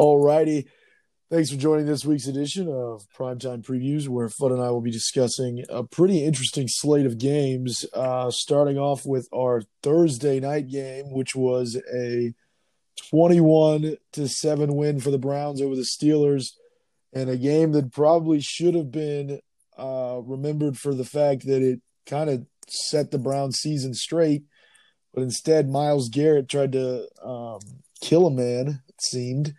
All righty. Thanks for joining this week's edition of Primetime Previews, where Fudd and I will be discussing a pretty interesting slate of games. Uh, starting off with our Thursday night game, which was a 21 to 7 win for the Browns over the Steelers, and a game that probably should have been uh, remembered for the fact that it kind of set the Browns season straight. But instead, Myles Garrett tried to um, kill a man, it seemed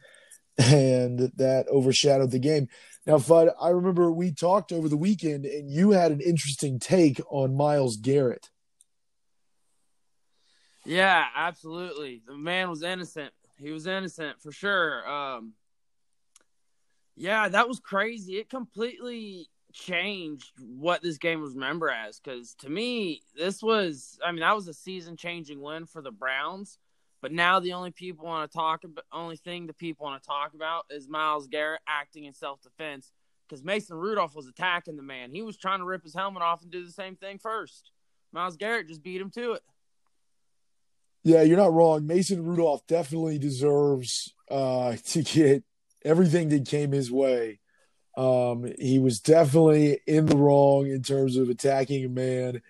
and that overshadowed the game. Now, Fudd, I remember we talked over the weekend, and you had an interesting take on Myles Garrett. Yeah, absolutely. The man was innocent. He was innocent for sure. Um, yeah, that was crazy. It completely changed what this game was remembered as. Because to me, this was, I mean, that was a season changing win for the Browns. But now the only people want to talk about, only thing the people want to talk about is Myles Garrett acting in self defense because Mason Rudolph was attacking the man. He was trying to rip his helmet off and do the same thing first. Myles Garrett just beat him to it. Yeah, you're not wrong. Mason Rudolph definitely deserves uh, to get everything that came his way. Um, he was definitely in the wrong in terms of attacking a man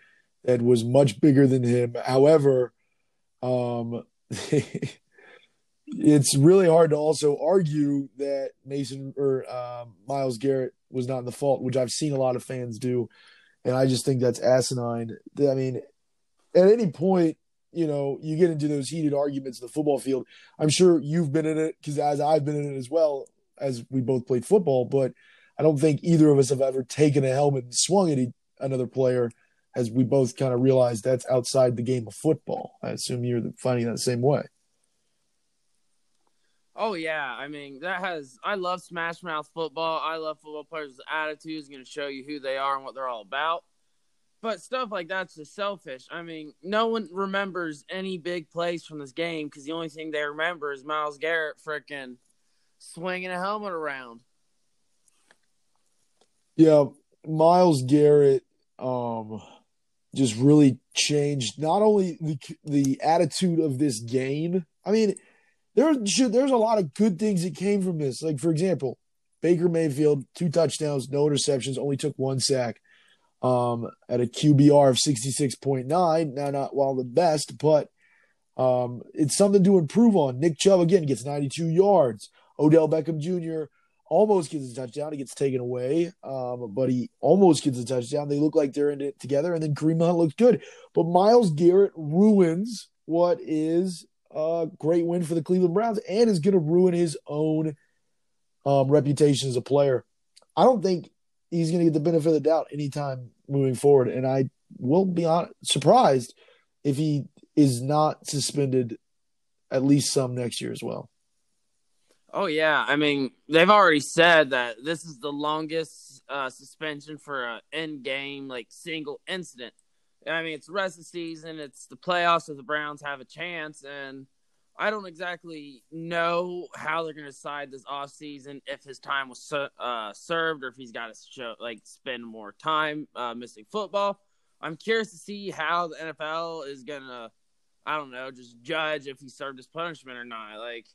that was much bigger than him. However, um, it's really hard to also argue that Mason or um, Myles Garrett was not in the fault, which I've seen a lot of fans do, and I just think that's asinine. I mean, at any point, you know, you get into those heated arguments in the football field. I'm sure you've been in it because as I've been in it as well, as we both played football, but I don't think either of us have ever taken a helmet and swung at another player as we both kind of realized that's outside the game of football. I assume you're finding that the same way. Oh yeah, I mean that has. I love Smash Mouth football. I love football players' attitudes. Going to show you who they are and what they're all about. But stuff like that's just selfish. I mean, no one remembers any big plays from this game because the only thing they remember is Myles Garrett freaking swinging a helmet around. Yeah, Myles Garrett. Um, just really changed not only the the attitude of this game. I mean, there there's a lot of good things that came from this. Like for example, Baker Mayfield, two touchdowns, no interceptions, only took one sack. Um, at a QBR of 66.9. Now, not while the best, but um, it's something to improve on. Nick Chubb again gets 92 yards. Odell Beckham Jr almost gets a touchdown. He gets taken away, um, but he almost gets a touchdown. They look like they're in it together, and then Kareem Hunt looks good. But Myles Garrett ruins what is a great win for the Cleveland Browns and is going to ruin his own um, reputation as a player. I don't think he's going to get the benefit of the doubt anytime moving forward, and I will be honest, surprised if he is not suspended at least some next year as well. Oh yeah, I mean they've already said that this is the longest uh, suspension for an in-game like single incident. I mean it's the rest of the season, it's the playoffs, so the Browns have a chance, and I don't exactly know how they're going to decide this off season if his time was uh, served or if he's got to show like spend more time uh, missing football. I'm curious to see how the NFL is going to, I don't know, just judge if he served his punishment or not. Like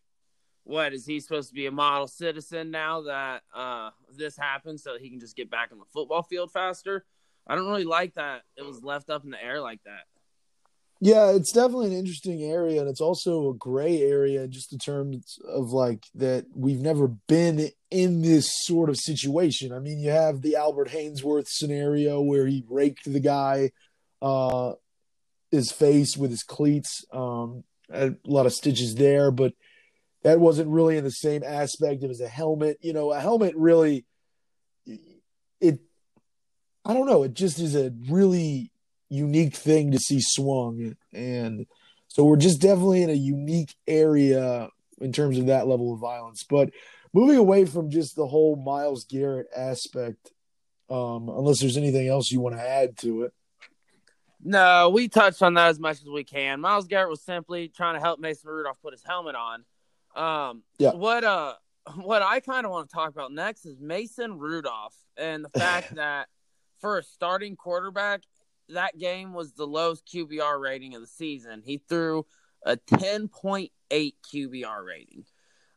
what is he supposed to be a model citizen now that uh, this happened so he can just get back on the football field faster? I don't really like that it was left up in the air like that. Yeah, it's definitely an interesting area, and it's also a gray area just in terms of like that we've never been in this sort of situation. I mean, you have the Albert Haynesworth scenario where he raked the guy uh his face with his cleats. Um a lot of stitches there, but that wasn't really in the same aspect. It was a helmet. You know, a helmet really it I don't know, it just is a really unique thing to see swung. And so we're just definitely in a unique area in terms of that level of violence. But moving away from just the whole Myles Garrett aspect, um, unless there's anything else you want to add to it. No, we touched on that as much as we can. Myles Garrett was simply trying to help Mason Rudolph put his helmet on. Um, yeah. What uh, what I kind of want to talk about next is Mason Rudolph and the fact that for a starting quarterback, that game was the lowest QBR rating of the season. He threw a 10.8 QBR rating.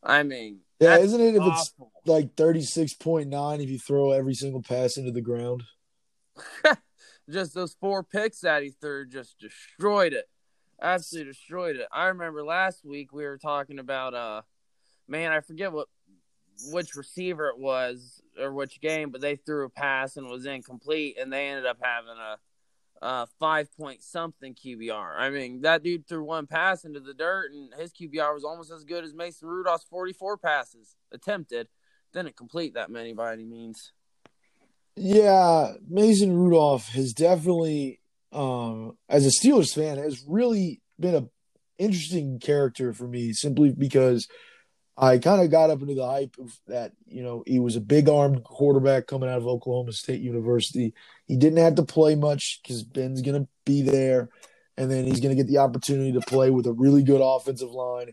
I mean, Yeah, isn't it if it's like thirty six point nine if you throw every single pass into the ground? just those four picks that he threw just destroyed it. Absolutely destroyed it. I remember last week we were talking about uh man, I forget what which receiver it was or which game, but they threw a pass and was incomplete and they ended up having a uh five point something QBR. I mean, that dude threw one pass into the dirt and his QBR was almost as good as Mason Rudolph's forty four passes attempted. Didn't complete that many by any means. Yeah, Mason Rudolph has definitely, um, as a Steelers fan, has really been a interesting character for me simply because I kind of got up into the hype of that. You know, he was a big armed quarterback coming out of Oklahoma State University. He didn't have to play much because Ben's going to be there, and then he's going to get the opportunity to play with a really good offensive line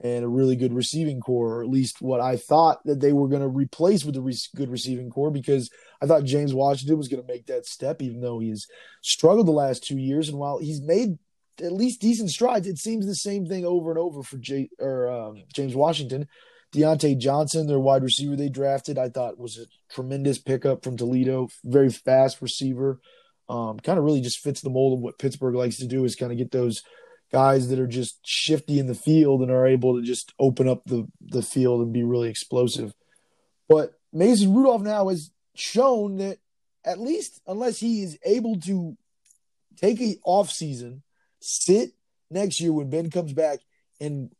and a really good receiving corps, or at least what I thought that they were going to replace with a re- good receiving corps because I thought James Washington was going to make that step, even though he's struggled the last two years. And while he's made at least decent strides, it seems the same thing over and over for J- or um, James Washington. Diontae Johnson, their wide receiver they drafted, I thought was a tremendous pickup from Toledo. Very fast receiver. Um, kind of really just fits the mold of what Pittsburgh likes to do is kind of get those guys that are just shifty in the field and are able to just open up the, the field and be really explosive. But Mason Rudolph now has shown that at least unless he is able to take a off season, sit next year when Ben comes back and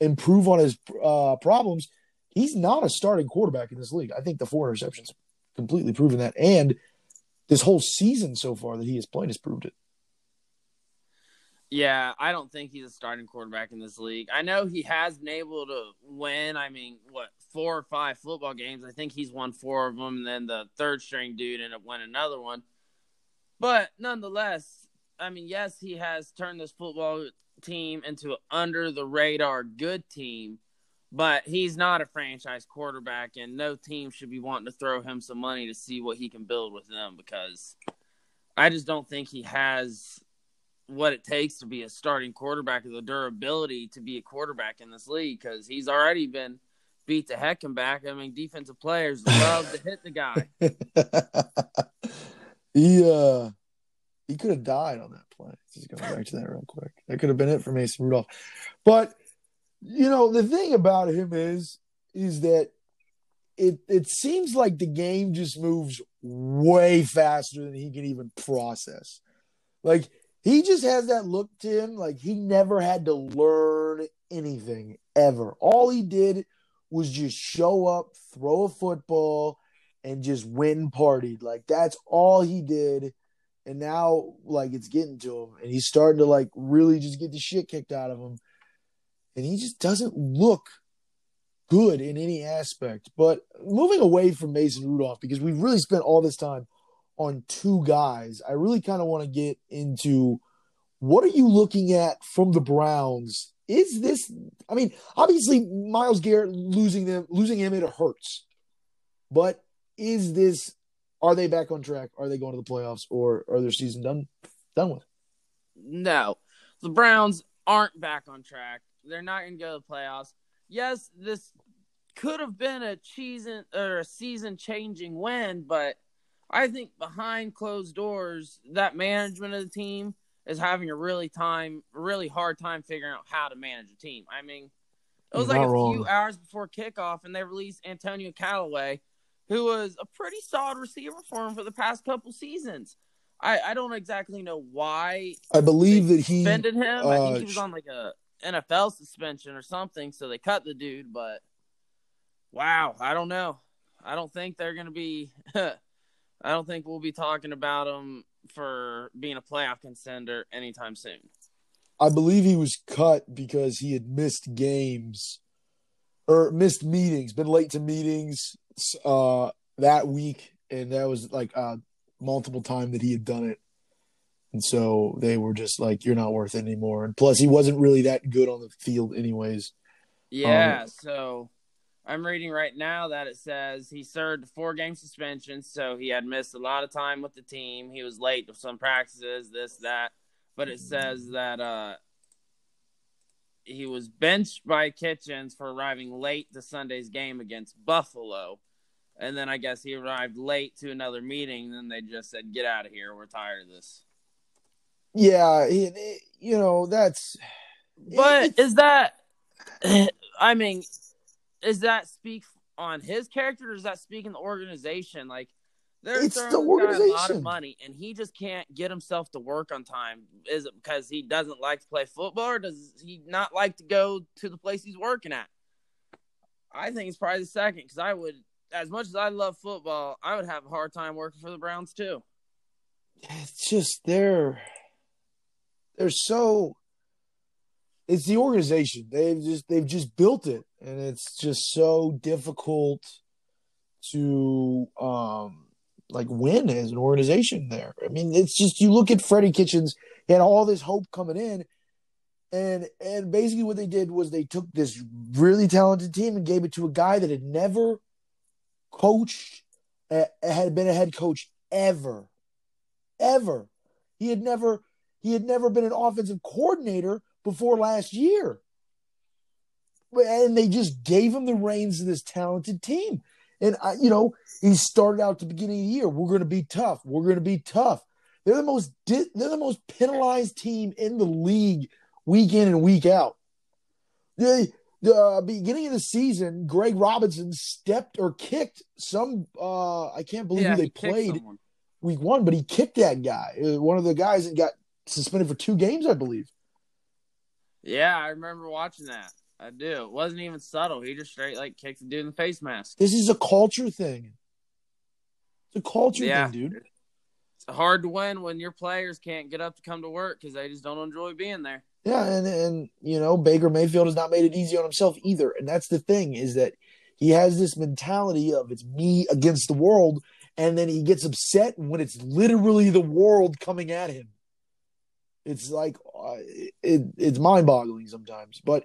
improve on his uh, problems, he's not a starting quarterback in this league. I think the four interceptions completely proven that, and this whole season so far that he has played has proved it. Yeah, I don't think he's a starting quarterback in this league. I know he has been able to win. I mean, what four or five football games? I think he's won four of them. And then the third string dude ended up winning another one. But nonetheless, I mean, yes, he has turned this football team into an under the radar good team, but he's not a franchise quarterback, and no team should be wanting to throw him some money to see what he can build with them because I just don't think he has what it takes to be a starting quarterback or the durability to be a quarterback in this league because he's already been beat the heck and back. I mean, defensive players love to hit the guy. he uh he could have died on that play. Just going back to that real quick. That could have been it for Mason Rudolph. But you know, the thing about him is is that it it seems like the game just moves way faster than he can even process. Like he just has that look to him like he never had to learn anything ever. All he did was just show up, throw a football, and just win partied. Like that's all he did. And now like it's getting to him and he's starting to like really just get the shit kicked out of him. And he just doesn't look good in any aspect. But moving away from Mason Rudolph, because we've really spent all this time on two guys, I really kind of want to get into what are you looking at from the Browns? Is this I mean, obviously Myles Garrett losing them losing him it hurts. But is this are they back on track? Are they going to the playoffs or are their season done done with? No. The Browns aren't back on track. They're not going to go to the playoffs. Yes, this could have been a season or a season changing win, but I think behind closed doors, that management of the team is having a really time, really hard time figuring out how to manage a team. I mean, it was You're like a wrong. few hours before kickoff, and they released Antonio Callaway, who was a pretty solid receiver for him for the past couple seasons. I, I don't exactly know why I believe they that he suspended him. I think uh, he was on like a NFL suspension or something, so they cut the dude. But wow, I don't know. I don't think they're going to be. I don't think we'll be talking about him for being a playoff contender anytime soon. I believe he was cut because he had missed games or missed meetings, been late to meetings uh, that week, and that was like uh, multiple time that he had done it. And so they were just like, "You're not worth it anymore." And plus, he wasn't really that good on the field, anyways. Yeah, so I'm reading right now that it says he served a four game suspension, so he had missed a lot of time with the team. He was late to some practices, this, that. But it says that uh he was benched by Kitchens for arriving late to Sunday's game against Buffalo. And then I guess he arrived late to another meeting. And then they just said, "Get out of here. We're tired of this." Yeah, it, it, you know that's. But it- is that? I mean, is that speak on his character, or does that speak in the organization? Like, they're It's throwing the guy a lot of money, and he just can't get himself to work on time. Is it because he doesn't like to play football, or does he not like to go to the place he's working at? I think it's probably the second because I would, as much as I love football, I would have a hard time working for the Browns too. it's just they're they're so it's the organization they've just they've just built it and it's just so difficult to um like win as an organization there i mean it's just you look at freddie kitchens he had all this hope coming in and and basically what they did was they took this really talented team and gave it to a guy that had never coached uh, had been a head coach ever ever. He had never he had never been an offensive coordinator before last year. And they just gave him the reins of this talented team. And I, you know, he started out at the beginning of the year. We're going to be tough. We're going to be tough. They're the most di- they're the most penalized team in the league week in and week out. The the uh, beginning of the season, Greg Robinson stepped or kicked some. uh I can't believe who they played week one, but he kicked that guy. Uh, One of the guys that got suspended for two games, I believe. Yeah, I remember watching that. I do. It wasn't even subtle. He just straight like kicked the dude in the face mask. This is a culture thing. It's a culture Yeah. thing, dude. It's hard to win when your players can't get up to come to work because they just don't enjoy being there. Yeah, and and you know Baker Mayfield has not made it easy on himself either, and that's the thing is that he has this mentality of it's me against the world, and then he gets upset when it's literally the world coming at him. It's like uh, it, it's mind boggling sometimes, but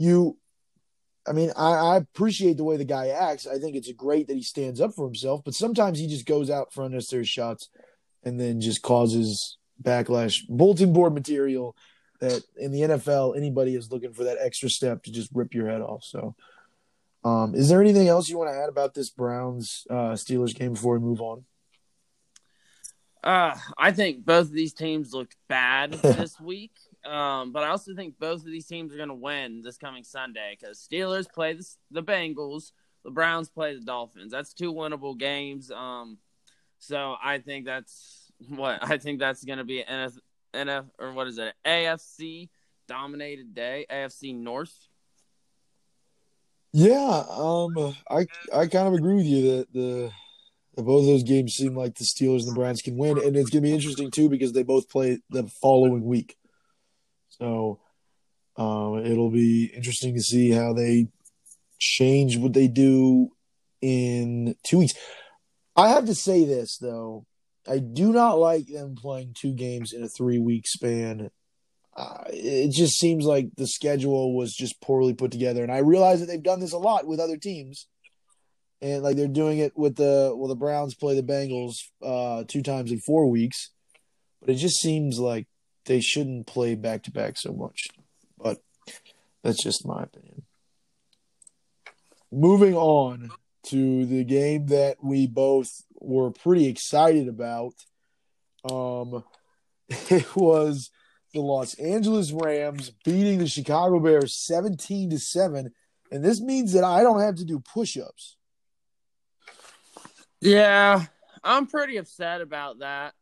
you, I mean, I, I appreciate the way the guy acts. I think it's great that he stands up for himself, but sometimes he just goes out for unnecessary shots, and then just causes backlash, bulletin board material that in the NFL anybody is looking for that extra step to just rip your head off. So, um, is there anything else you want to add about this Browns uh, Steelers game before we move on? Uh, I think both of these teams look bad this week. Um, but I also think both of these teams are going to win this coming Sunday because Steelers play the, the Bengals, the Browns play the Dolphins. That's two winnable games. Um, so I think that's what I think that's going to be an NF, NF or what is it AFC dominated day, AFC North. Yeah, um, I I kind of agree with you that the both of those games seem like the Steelers and the Browns can win, and it's gonna be interesting too because they both play the following week. So, um, it'll be interesting to see how they change what they do in two weeks. I have to say this though, I do not like them playing two games in a three week span uh, it just seems like the schedule was just poorly put together. And I realize that they've done this a lot with other teams, and like they're doing it with the well, the Browns play the Bengals uh, two times in four weeks, but it just seems like they shouldn't play back to back so much. But that's just my opinion. Moving on to the game that we both were pretty excited about. Um, it was the Los Angeles Rams beating the Chicago Bears 17 to 7 and this means that I don't have to do push-ups. Yeah, I'm pretty upset about that.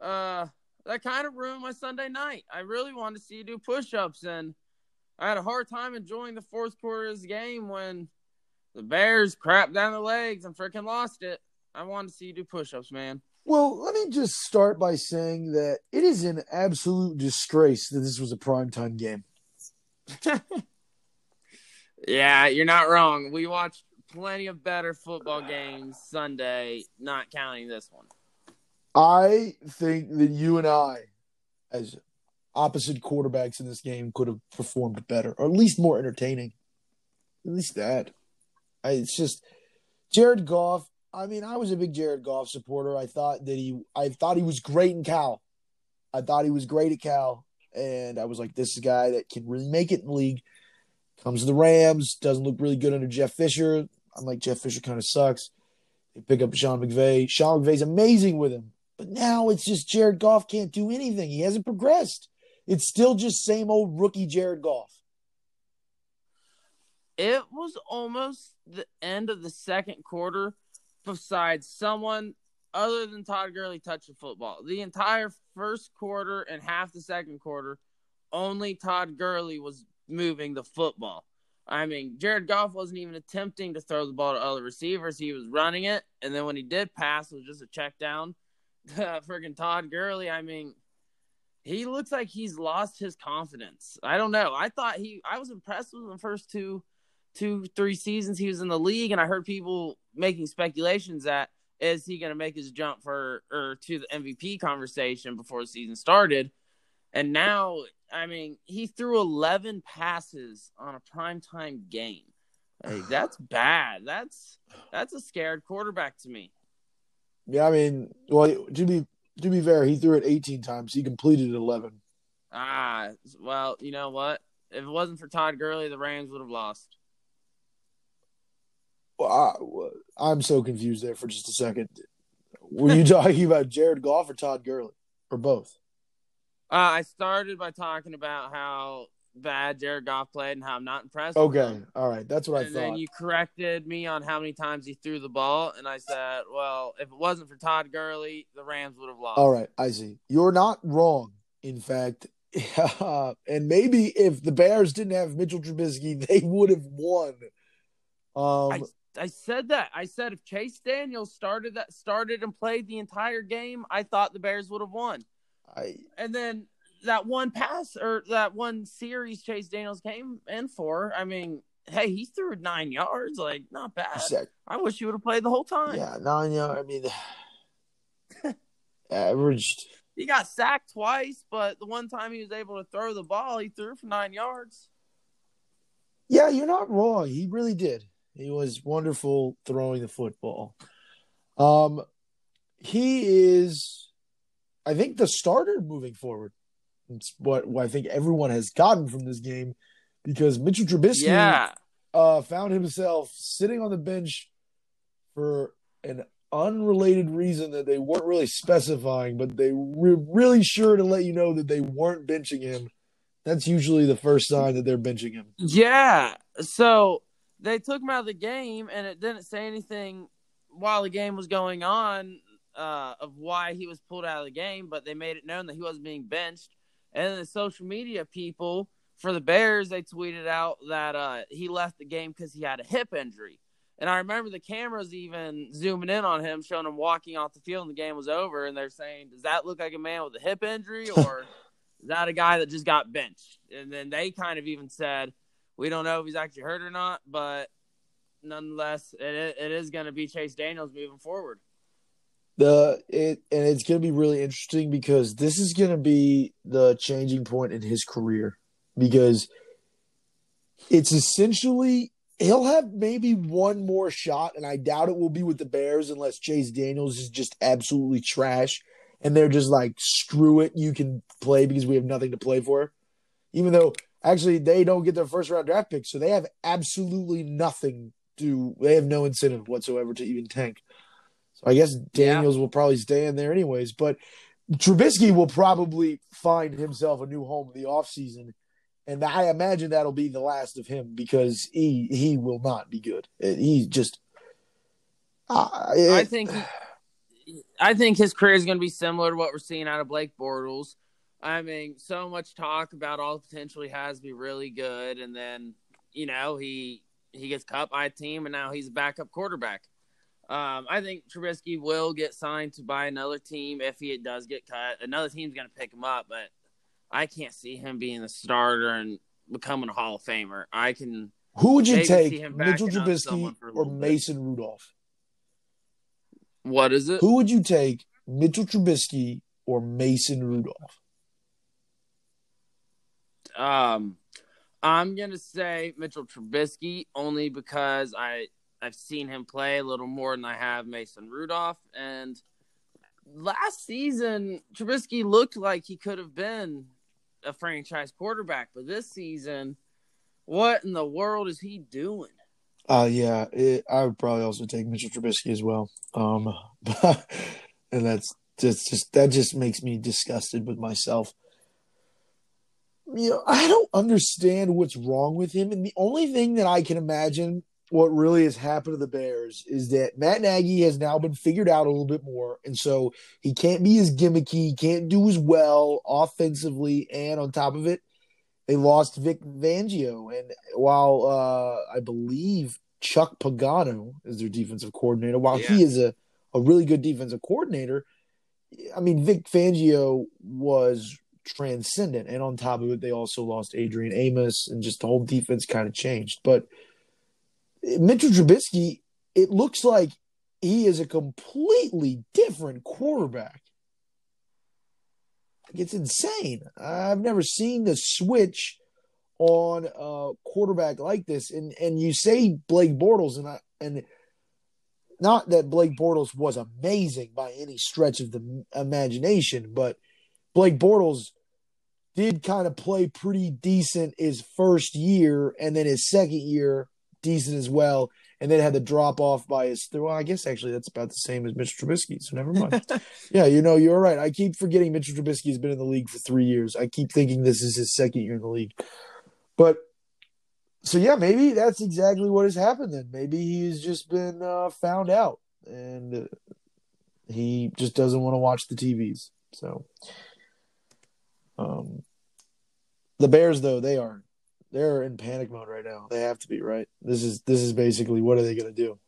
Uh, that kind of ruined my Sunday night. I really wanted to see you do push-ups, and I had a hard time enjoying the fourth quarter of this game when the Bears crapped down the legs and freaking lost it. I wanted to see you do push-ups, man. Well, let me just start by saying that it is an absolute disgrace that this was a primetime game. Yeah, you're not wrong. We watched plenty of better football games Sunday, not counting this one. I think that you and I, as opposite quarterbacks in this game, could have performed better, or at least more entertaining. At least that. I, it's just Jared Goff. I mean, I was a big Jared Goff supporter. I thought that he, I thought he was great in Cal. I thought he was great at Cal, and I was like, this is a guy that can really make it in the league. Comes to the Rams, doesn't look really good under Jeff Fisher. I'm like, Jeff Fisher kind of sucks. They pick up Sean McVay. Sean McVay's amazing with him. But now it's just Jared Goff can't do anything. He hasn't progressed. It's still just same old rookie Jared Goff. It was almost the end of the second quarter besides someone other than Todd Gurley touch the football. The entire first quarter and half the second quarter, only Todd Gurley was moving the football. I mean, Jared Goff wasn't even attempting to throw the ball to other receivers. He was running it, and then when he did pass, it was just a check down. Freaking Todd Gurley. I mean, he looks like he's lost his confidence. I don't know. I thought he. I was impressed with the first two, two, three seasons he was in the league, and I heard people making speculations that is he going to make his jump for or to the MVP conversation before the season started? And now, I mean, he threw 11 passes on a primetime game. Like, that's bad. That's that's a scared quarterback to me. Yeah, I mean, well, to be to be fair, he threw it 18 times. He completed 11. Ah, well, you know what? If it wasn't for Todd Gurley, the Rams would have lost. Well, I, am so confused there for just a second. Were you talking about Jared Goff or Todd Gurley, or both? Uh, I started by talking about how bad Jared Goff played and how I'm not impressed. Okay, all right, that's what and I thought. And then you corrected me on how many times he threw the ball, and I said, "Well, if it wasn't for Todd Gurley, the Rams would have lost." All right, I see. You're not wrong. In fact, and maybe if the Bears didn't have Mitchell Trubisky, they would have won. Um, I, I said that. I said if Chase Daniels started that started and played the entire game, I thought the Bears would have won. I and then that one pass or that one series Chase Daniels came in for. I mean, hey, he threw nine yards, like not bad. I wish he would have played the whole time. Yeah, nine yards. I mean, averaged. He got sacked twice, but the one time he was able to throw the ball, he threw for nine yards. Yeah, you're not wrong. He really did. He was wonderful throwing the football. Um, he is, I think, the starter moving forward. It's what, what I think everyone has gotten from this game because Mitchell Trubisky yeah. uh, found himself sitting on the bench for an unrelated reason that they weren't really specifying, but they were really sure to let you know that they weren't benching him. That's usually the first sign that they're benching him. Yeah. So they took him out of the game, and it didn't say anything while the game was going on uh, of why he was pulled out of the game, but they made it known that he wasn't being benched. And then the social media people for the Bears, they tweeted out that uh, he left the game because he had a hip injury. And I remember the cameras even zooming in on him, showing him walking off the field, and the game was over. And they're saying, "Does that look like a man with a hip injury, or is that a guy that just got benched?" And then they kind of even said, "We don't know if he's actually hurt or not, but nonetheless, it it is going to be Chase Daniels moving forward." The it and it's going to be really interesting because this is going to be the changing point in his career because it's essentially he'll have maybe one more shot and I doubt it will be with the Bears unless Chase Daniels is just absolutely trash and they're just like screw it you can play because we have nothing to play for. Even though actually they don't get their first round draft pick so they have absolutely nothing to they have no incentive whatsoever to even tank I guess Daniels yeah. will probably stay in there anyways, but Trubisky will probably find himself a new home in the offseason. And I imagine that'll be the last of him because he he will not be good. He just uh, it, I think I think his career is going to be similar to what we're seeing out of Blake Bortles. I mean, so much talk about all the potential he has to be really good, and then you know he he gets cut by a team, and now he's a backup quarterback. Um, I think Trubisky will get signed to buy another team if he does get cut. Another team's going to pick him up, but I can't see him being the starter and becoming a Hall of Famer. I can. Who would you take, Mitchell Trubisky or Mason bit. Rudolph? What is it? Who would you take, Mitchell Trubisky or Mason Rudolph? Um, I'm gonna say Mitchell Trubisky only because I I've seen him play a little more than I have Mason Rudolph. And last season, Trubisky looked like he could have been a franchise quarterback. But this season, what in the world is he doing? Uh yeah, it, I would probably also take Mitchell Trubisky as well. Um, and that's just just that just makes me disgusted with myself. You know, I don't understand what's wrong with him, and the only thing that I can imagine what really has happened to the Bears is that Matt Nagy has now been figured out a little bit more, and so he can't be as gimmicky, can't do as well offensively, and on top of it, they lost Vic Fangio, and while uh, I believe Chuck Pagano is their defensive coordinator, while yeah. he is a, a really good defensive coordinator, I mean Vic Fangio was transcendent, and on top of it, they also lost Adrian Amos, and just the whole defense kind of changed. But Mitchell Trubisky, it looks like he is a completely different quarterback. It's insane. I've never seen the switch on a quarterback like this. And and you say Blake Bortles, and I and not that Blake Bortles was amazing by any stretch of the imagination, but Blake Bortles did kind of play pretty decent his first year, and then his second year decent as well and then had the drop off by his. Well, I guess actually that's about the same as Mitchell Trubisky. So never mind. yeah, you know, you're right. I keep forgetting Mitchell Trubisky has been in the league for three years. I keep thinking this is his second year in the league. But so yeah, maybe that's exactly what has happened. Then maybe he's just been uh, found out, and he just doesn't want to watch the TVs. So, um, the Bears though they are they're in panic mode right now. They have to be right. This is this is basically what are they going to do?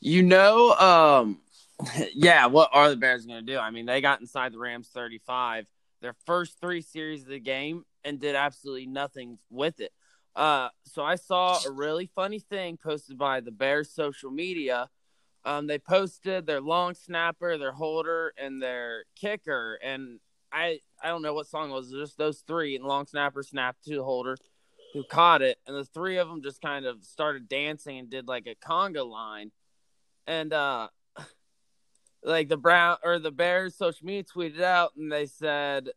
You know, um, yeah. What are the Bears going to do? I mean, they got inside the Rams thirty-five their first three series of the game and did absolutely nothing with it. Uh, so I saw a really funny thing posted by the Bears social media. Um, they posted their long snapper, their holder, and their kicker, and I I don't know what song it was. Just those three, and long snapper snapped to holder, who caught it, and the three of them just kind of started dancing and did like a conga line, and uh, like the Brown or the Bears social media tweeted out, and they said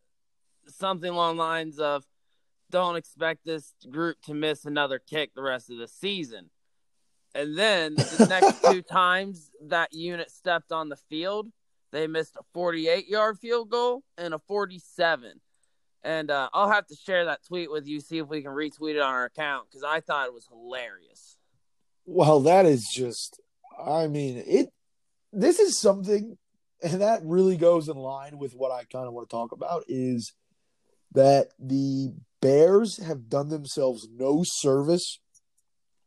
something along the lines of, "Don't expect this group to miss another kick the rest of the season." And then the next two times that unit stepped on the field, they missed a 48 yard field goal and a 47. And uh, I'll have to share that tweet with you, see if we can retweet it on our account because I thought it was hilarious. Well, that is just, I mean, it. This is something, and that really goes in line with what I kind of want to talk about is that the Bears have done themselves no service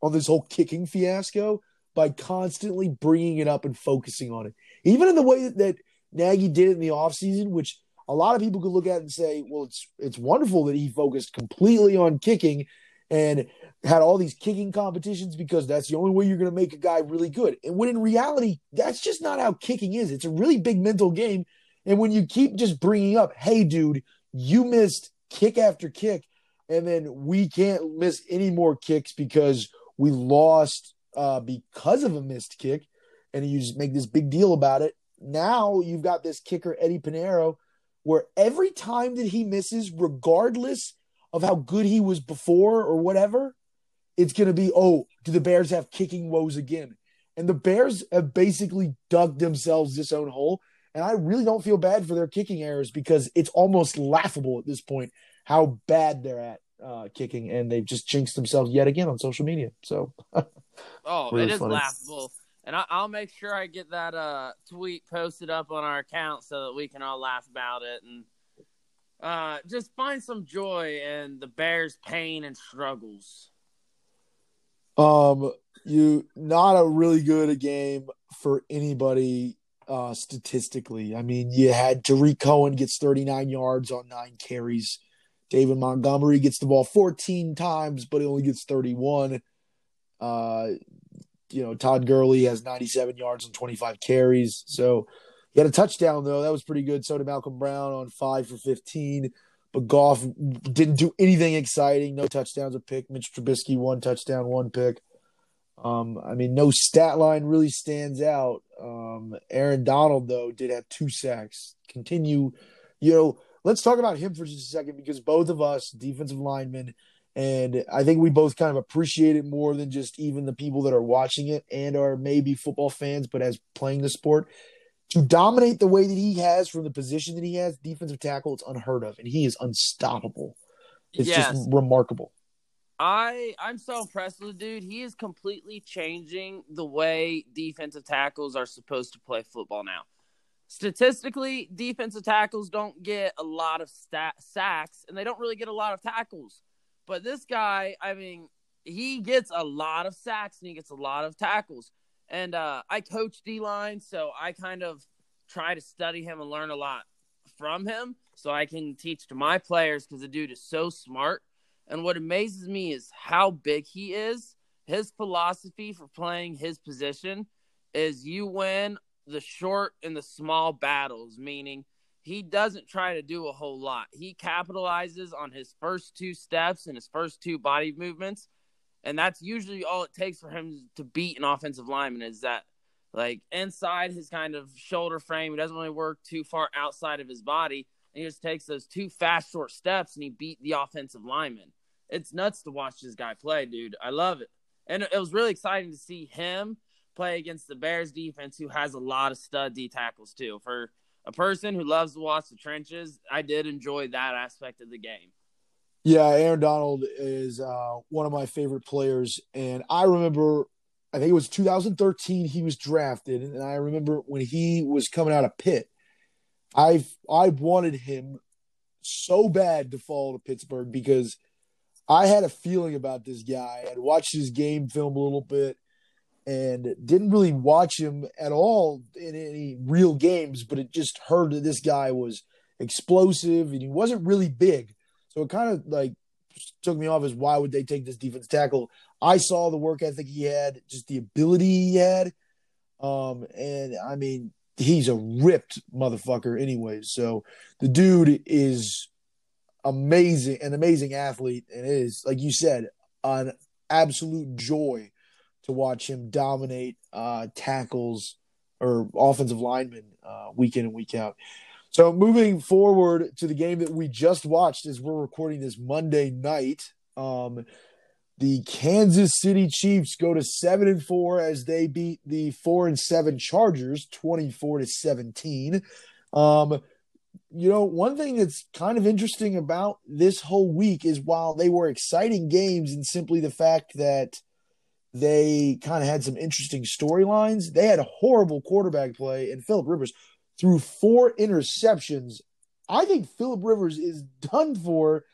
on this whole kicking fiasco by constantly bringing it up and focusing on it. Even in the way that Nagy did it in the offseason, which a lot of people could look at and say, well, it's it's wonderful that he focused completely on kicking and had all these kicking competitions because that's the only way you're going to make a guy really good. And when in reality, that's just not how kicking is. It's a really big mental game. And when you keep just bringing up, hey, dude, you missed kick after kick, and then we can't miss any more kicks because we lost uh, because of a missed kick, and you just make this big deal about it. Now you've got this kicker Eddie Piñeiro, where every time that he misses, regardless of how good he was before or whatever, it's going to be, oh, do the Bears have kicking woes again? And the Bears have basically dug themselves this own hole. And I really don't feel bad for their kicking errors because it's almost laughable at this point how bad they're at uh, kicking. And they've just jinxed themselves yet again on social media. So Oh, really it is funny. laughable. And I, will make sure I get that uh, tweet posted up on our account so that we can all laugh about it and uh, just find some joy in the Bears' pain and struggles. Um, you not a really good game for anybody uh, statistically. I mean, you had Tarik Cohen gets 39 yards on nine carries. David Montgomery gets the ball 14 times, but he only gets 31. Uh, you know, Todd Gurley has 97 yards and 25 carries. So he had a touchdown, though. That was pretty good. So did Malcolm Brown on five for 15. But Goff didn't do anything exciting. No touchdowns, a pick. Mitch Trubisky, one touchdown, one pick. Um, I mean, no stat line really stands out. Um, Aaron Donald, though, did have two sacks. Continue, you know, let's talk about him for just a second because both of us, defensive linemen, and I think we both kind of appreciate it more than just even the people that are watching it and are maybe football fans, but as playing the sport. To dominate the way that he has from the position that he has, defensive tackle, it's unheard of, and he is unstoppable. It's yes. just remarkable. I I'm so impressed with the dude. He is completely changing the way defensive tackles are supposed to play football now. Statistically, defensive tackles don't get a lot of stat- sacks, and they don't really get a lot of tackles. But this guy, I mean, he gets a lot of sacks and he gets a lot of tackles. And uh, I coach D line, so I kind of try to study him and learn a lot from him so I can teach to my players because the dude is so smart. And what amazes me is how big he is. His philosophy for playing his position is you win the short and the small battles, meaning he doesn't try to do a whole lot. He capitalizes on his first two steps and his first two body movements. And that's usually all it takes for him to beat an offensive lineman is that like inside his kind of shoulder frame. He doesn't really work too far outside of his body. And he just takes those two fast, short steps and he beat the offensive lineman. It's nuts to watch this guy play, dude. I love it. And it was really exciting to see him play against the Bears defense, who has a lot of stud D tackles, too. For a person who loves to watch the trenches, I did enjoy that aspect of the game. Yeah, Aaron Donald is uh, one of my favorite players, and I remember, I think it was 2013 he was drafted, and I remember when he was coming out of Pitt, I I wanted him so bad to fall to Pittsburgh because I had a feeling about this guy. I'd watched his game film a little bit, and didn't really watch him at all in any real games, but it just heard that this guy was explosive and he wasn't really big. So it kind of like took me off as why would they take this defense tackle? I saw the work ethic he had, just the ability he had. Um, and I mean, he's a ripped motherfucker anyways. So the dude is amazing, an amazing athlete, and is, like you said, an absolute joy to watch him dominate uh, tackles or offensive linemen uh, week in and week out. So moving forward to the game that we just watched as we're recording this Monday night, um, the Kansas City Chiefs go to seven and four as they beat the four and seven Chargers, twenty four to seventeen. Um, you know, one thing that's kind of interesting about this whole week is while they were exciting games, and simply the fact that they kind of had some interesting storylines. They had a horrible quarterback play, and Philip Rivers threw four interceptions. I think Philip Rivers is done for.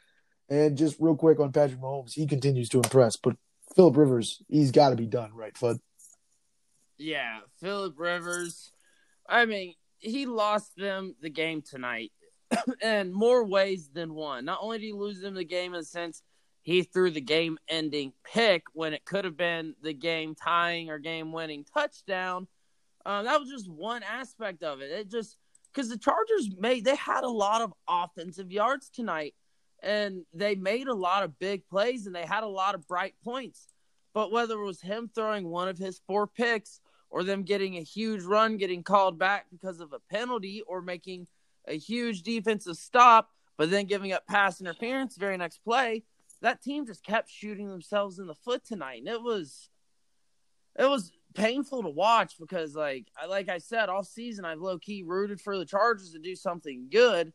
And just real quick on Patrick Mahomes, he continues to impress, but Philip Rivers, he's got to be done, right, Fudd? Yeah, Philip Rivers. I mean, he lost them the game tonight in more ways than one. Not only did he lose them the game in the sense he threw the game ending pick when it could have been the game tying or game winning touchdown. Um, that was just one aspect of it. It just because the Chargers made they had a lot of offensive yards tonight and they made a lot of big plays and they had a lot of bright points. But whether it was him throwing one of his four picks or them getting a huge run, getting called back because of a penalty, or making a huge defensive stop, but then giving up pass interference very next play, that team just kept shooting themselves in the foot tonight, and it was it was painful to watch because like like I said all season I've low key rooted for the Chargers to do something good,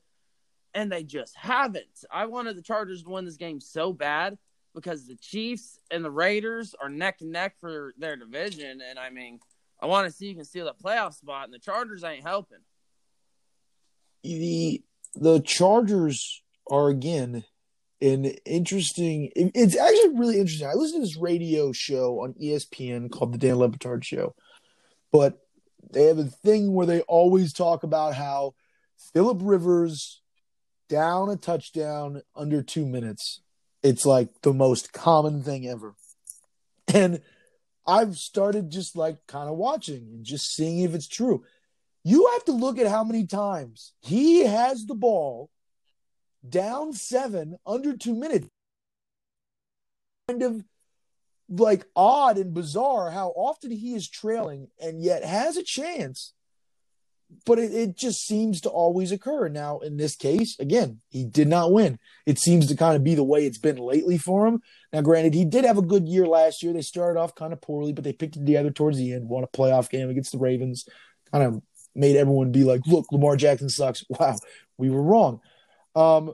and they just haven't. I wanted the Chargers to win this game so bad because the Chiefs and the Raiders are neck and neck for their division, and I mean I want to see you can steal a playoff spot, and the Chargers ain't helping. The the Chargers are again an interesting. It's actually really interesting. I listen to this radio show on ESPN called the Dan Le Batard Show, but they have a thing where they always talk about how Philip Rivers down a touchdown under two minutes. It's like the most common thing ever, and I've started just like kind of watching and just seeing if it's true. You have to look at how many times he has the ball down seven under two minutes. Kind of like odd and bizarre how often he is trailing and yet has a chance but it, it just seems to always occur. Now, in this case, again, he did not win. It seems to kind of be the way it's been lately for him. Now, granted, he did have a good year last year. They started off kind of poorly, but they picked it together towards the end, won a playoff game against the Ravens, kind of made everyone be like, look, Lamar Jackson sucks. Wow, we were wrong. Um,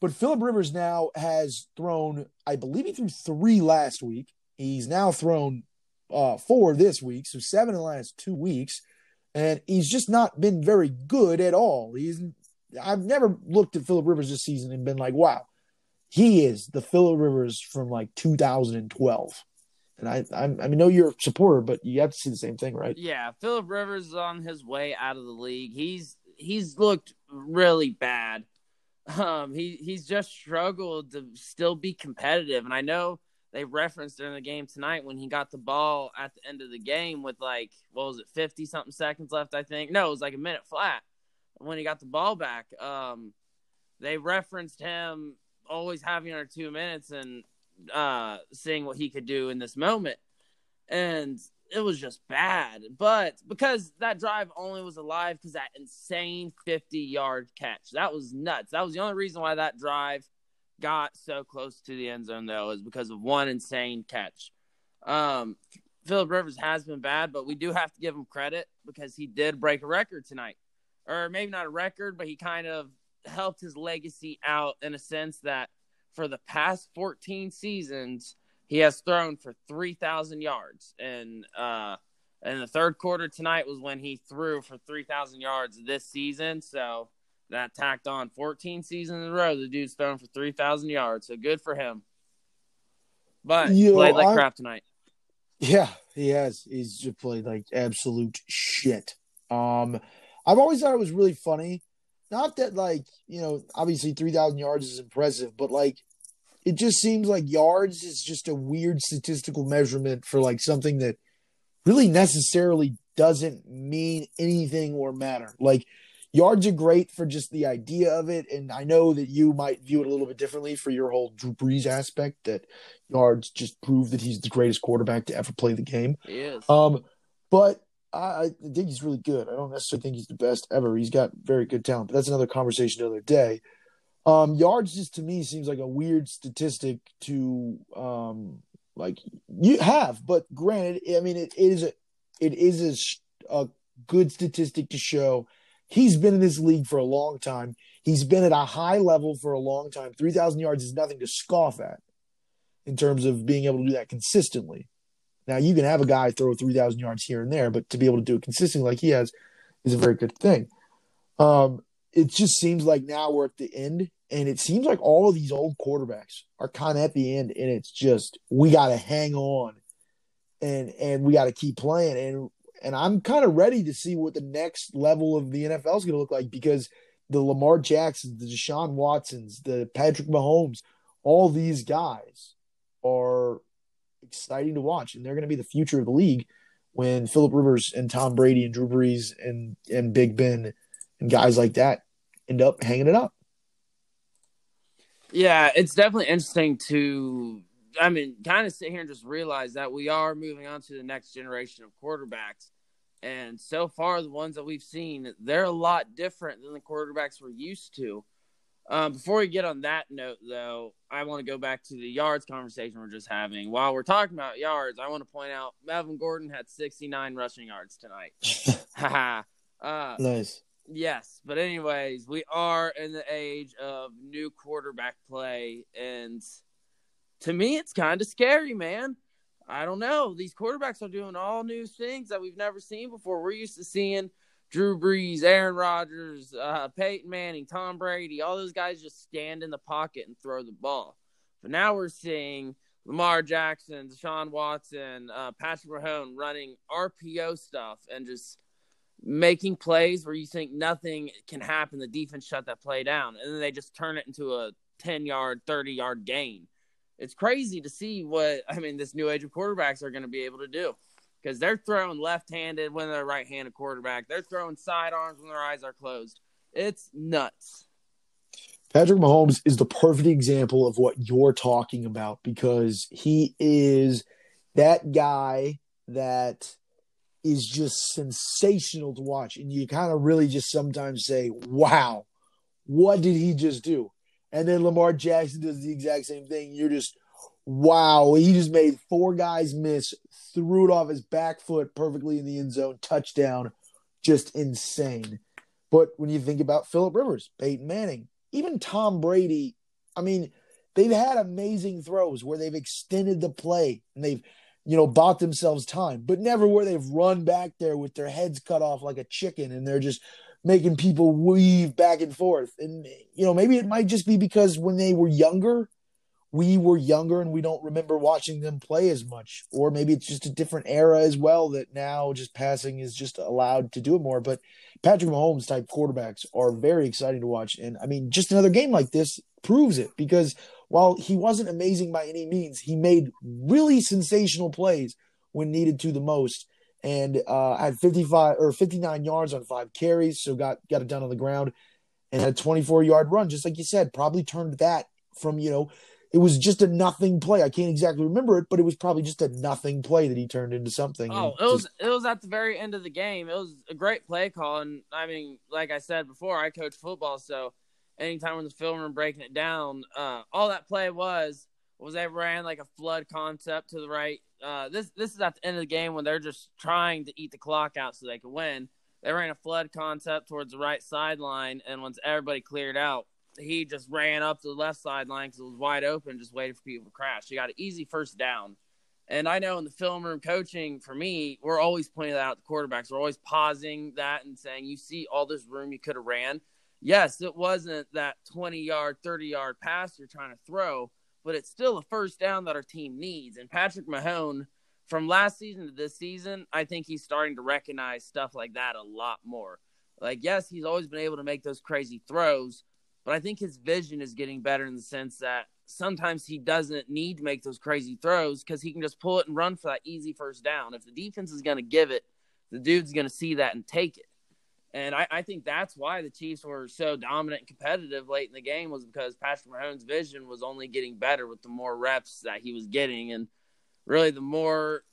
but Philip Rivers now has thrown, I believe he threw three last week. He's now thrown uh, four this week, so seven in the last two weeks and he's just not been very good at all. He's I've never looked at Philip Rivers this season and been like, wow, he is the Philip Rivers from like 2012. And I, I, I know you're a supporter, but you have to see the same thing, right? Yeah, Philip Rivers is on his way out of the league. He's he's looked really bad. Um, he he's just struggled to still be competitive, and I know they referenced during the game tonight when he got the ball at the end of the game with like what was it, fifty something seconds left, I think. No, it was like a minute flat when he got the ball back. Um, they referenced him always having under two minutes and uh, seeing what he could do in this moment, and it was just bad. But because that drive only was alive because that insane fifty yard catch, that was nuts. That was the only reason why that drive got so close to the end zone though is because of one insane catch. Um, Philip Rivers has been bad, but we do have to give him credit because he did break a record tonight, or maybe not a record, but he kind of helped his legacy out in a sense that for the past 14 seasons he has thrown for 3,000 yards, and uh, and the third quarter tonight was when he threw for 3,000 yards this season. So that tacked on 14 seasons in a row. The dude's thrown for 3,000 yards, so good for him. But played like I, crap tonight. Yeah, he has. He's just played like absolute shit. Um, I've always thought it was really funny. Not that like you know, obviously 3,000 yards is impressive, but like it just seems like yards is just a weird statistical measurement for like something that really necessarily doesn't mean anything or matter. Like yards are great for just the idea of it. And I know that you might view it a little bit differently for your whole Drew Brees aspect that yards just prove that he's the greatest quarterback to ever play the game. He is. Um, but I, I think he's really good. I don't necessarily think he's the best ever. He's got very good talent, but that's another conversation another day. Um, yards just to me seems like a weird statistic to um, like you have, but granted, I mean it, is a it is a, a good statistic to show He's been in this league for a long time. He's been at a high level for a long time. 3,000 yards is nothing to scoff at in terms of being able to do that consistently. Now, you can have a guy throw 3,000 yards here and there, but to be able to do it consistently like he has is a very good thing. Um, it just seems like now we're at the end, and it seems like all of these old quarterbacks are kind of at the end, and it's just we got to hang on and and we got to keep playing. And and I'm kind of ready to see what the next level of the NFL is going to look like because the Lamar Jacksons, the Deshaun Watsons, the Patrick Mahomes, all these guys are exciting to watch, and they're going to be the future of the league when Philip Rivers and Tom Brady and Drew Brees and and Big Ben and guys like that end up hanging it up. Yeah, it's definitely interesting to I mean, kind of sit here and just realize that we are moving on to the next generation of quarterbacks. And so far, the ones that we've seen, they're a lot different than the quarterbacks we're used to. Um, before we get on that note, though, I want to go back to the yards conversation we're just having. While we're talking about yards, I want to point out Melvin Gordon had 69 rushing yards tonight. uh, nice. Yes, but anyways, we are in the age of new quarterback play, and – to me, it's kind of scary, man. I don't know. These quarterbacks are doing all new things that we've never seen before. We're used to seeing Drew Brees, Aaron Rodgers, uh, Peyton Manning, Tom Brady, all those guys just stand in the pocket and throw the ball. But now we're seeing Lamar Jackson, Deshaun Watson, uh, Patrick Mahomes running RPO stuff and just making plays where you think nothing can happen. The defense shut that play down, and then they just turn it into a 10 yard, 30 yard gain it's crazy to see what I mean this new age of quarterbacks are going to be able to do because they're throwing left-handed when they're right-handed quarterback. They're throwing sidearms when their eyes are closed. It's nuts. Patrick Mahomes is the perfect example of what you're talking about because he is that guy that is just sensational to watch. And you kind of really just sometimes say, wow, what did he just do? And then Lamar Jackson does the exact same thing. You're just, wow, he just made four guys miss, threw it off his back foot perfectly in the end zone, touchdown. Just insane. But when you think about Philip Rivers, Peyton Manning, even Tom Brady, I mean, they've had amazing throws where they've extended the play and they've you know, bought themselves time, but never where they've run back there with their heads cut off like a chicken and they're just making people weave back and forth. And, you know, maybe it might just be because when they were younger, we were younger and we don't remember watching them play as much. Or maybe it's just a different era as well that now just passing is just allowed to do it more. But Patrick Mahomes type quarterbacks are very exciting to watch. And I mean, just another game like this proves it because while he wasn't amazing by any means, he made really sensational plays when needed to the most. And uh, had 55 or 59 yards on five carries, so got got it done on the ground, and had a 24 yard run, just like you said. Probably turned that from you know, it was just a nothing play. I can't exactly remember it, but it was probably just a nothing play that he turned into something. Oh, it was just... it was at the very end of the game. It was a great play call, and I mean, like I said before, I coach football, so anytime in the film room breaking it down, uh, all that play was was they ran like a flood concept to the right. Uh, this this is at the end of the game when they're just trying to eat the clock out so they can win. They ran a flood concept towards the right sideline, and once everybody cleared out, he just ran up to the left sideline because it was wide open, just waiting for people to crash. He got an easy first down. And I know in the film room coaching, for me, we're always pointing that out to the quarterbacks. We're always pausing that and saying, "You see all this room you could have ran." Yes, it wasn't that 20 yard, 30 yard pass you're trying to throw, but it's still a first down that our team needs. And Patrick Mahone, from last season to this season, I think he's starting to recognize stuff like that a lot more. Like, yes, he's always been able to make those crazy throws, but I think his vision is getting better in the sense that sometimes he doesn't need to make those crazy throws because he can just pull it and run for that easy first down. If the defense is going to give it, the dude's going to see that and take it. And I, I, think that's why the Chiefs were so dominant and competitive late in the game was because Patrick Mahomes' vision was only getting better with the more reps that he was getting. And really, the more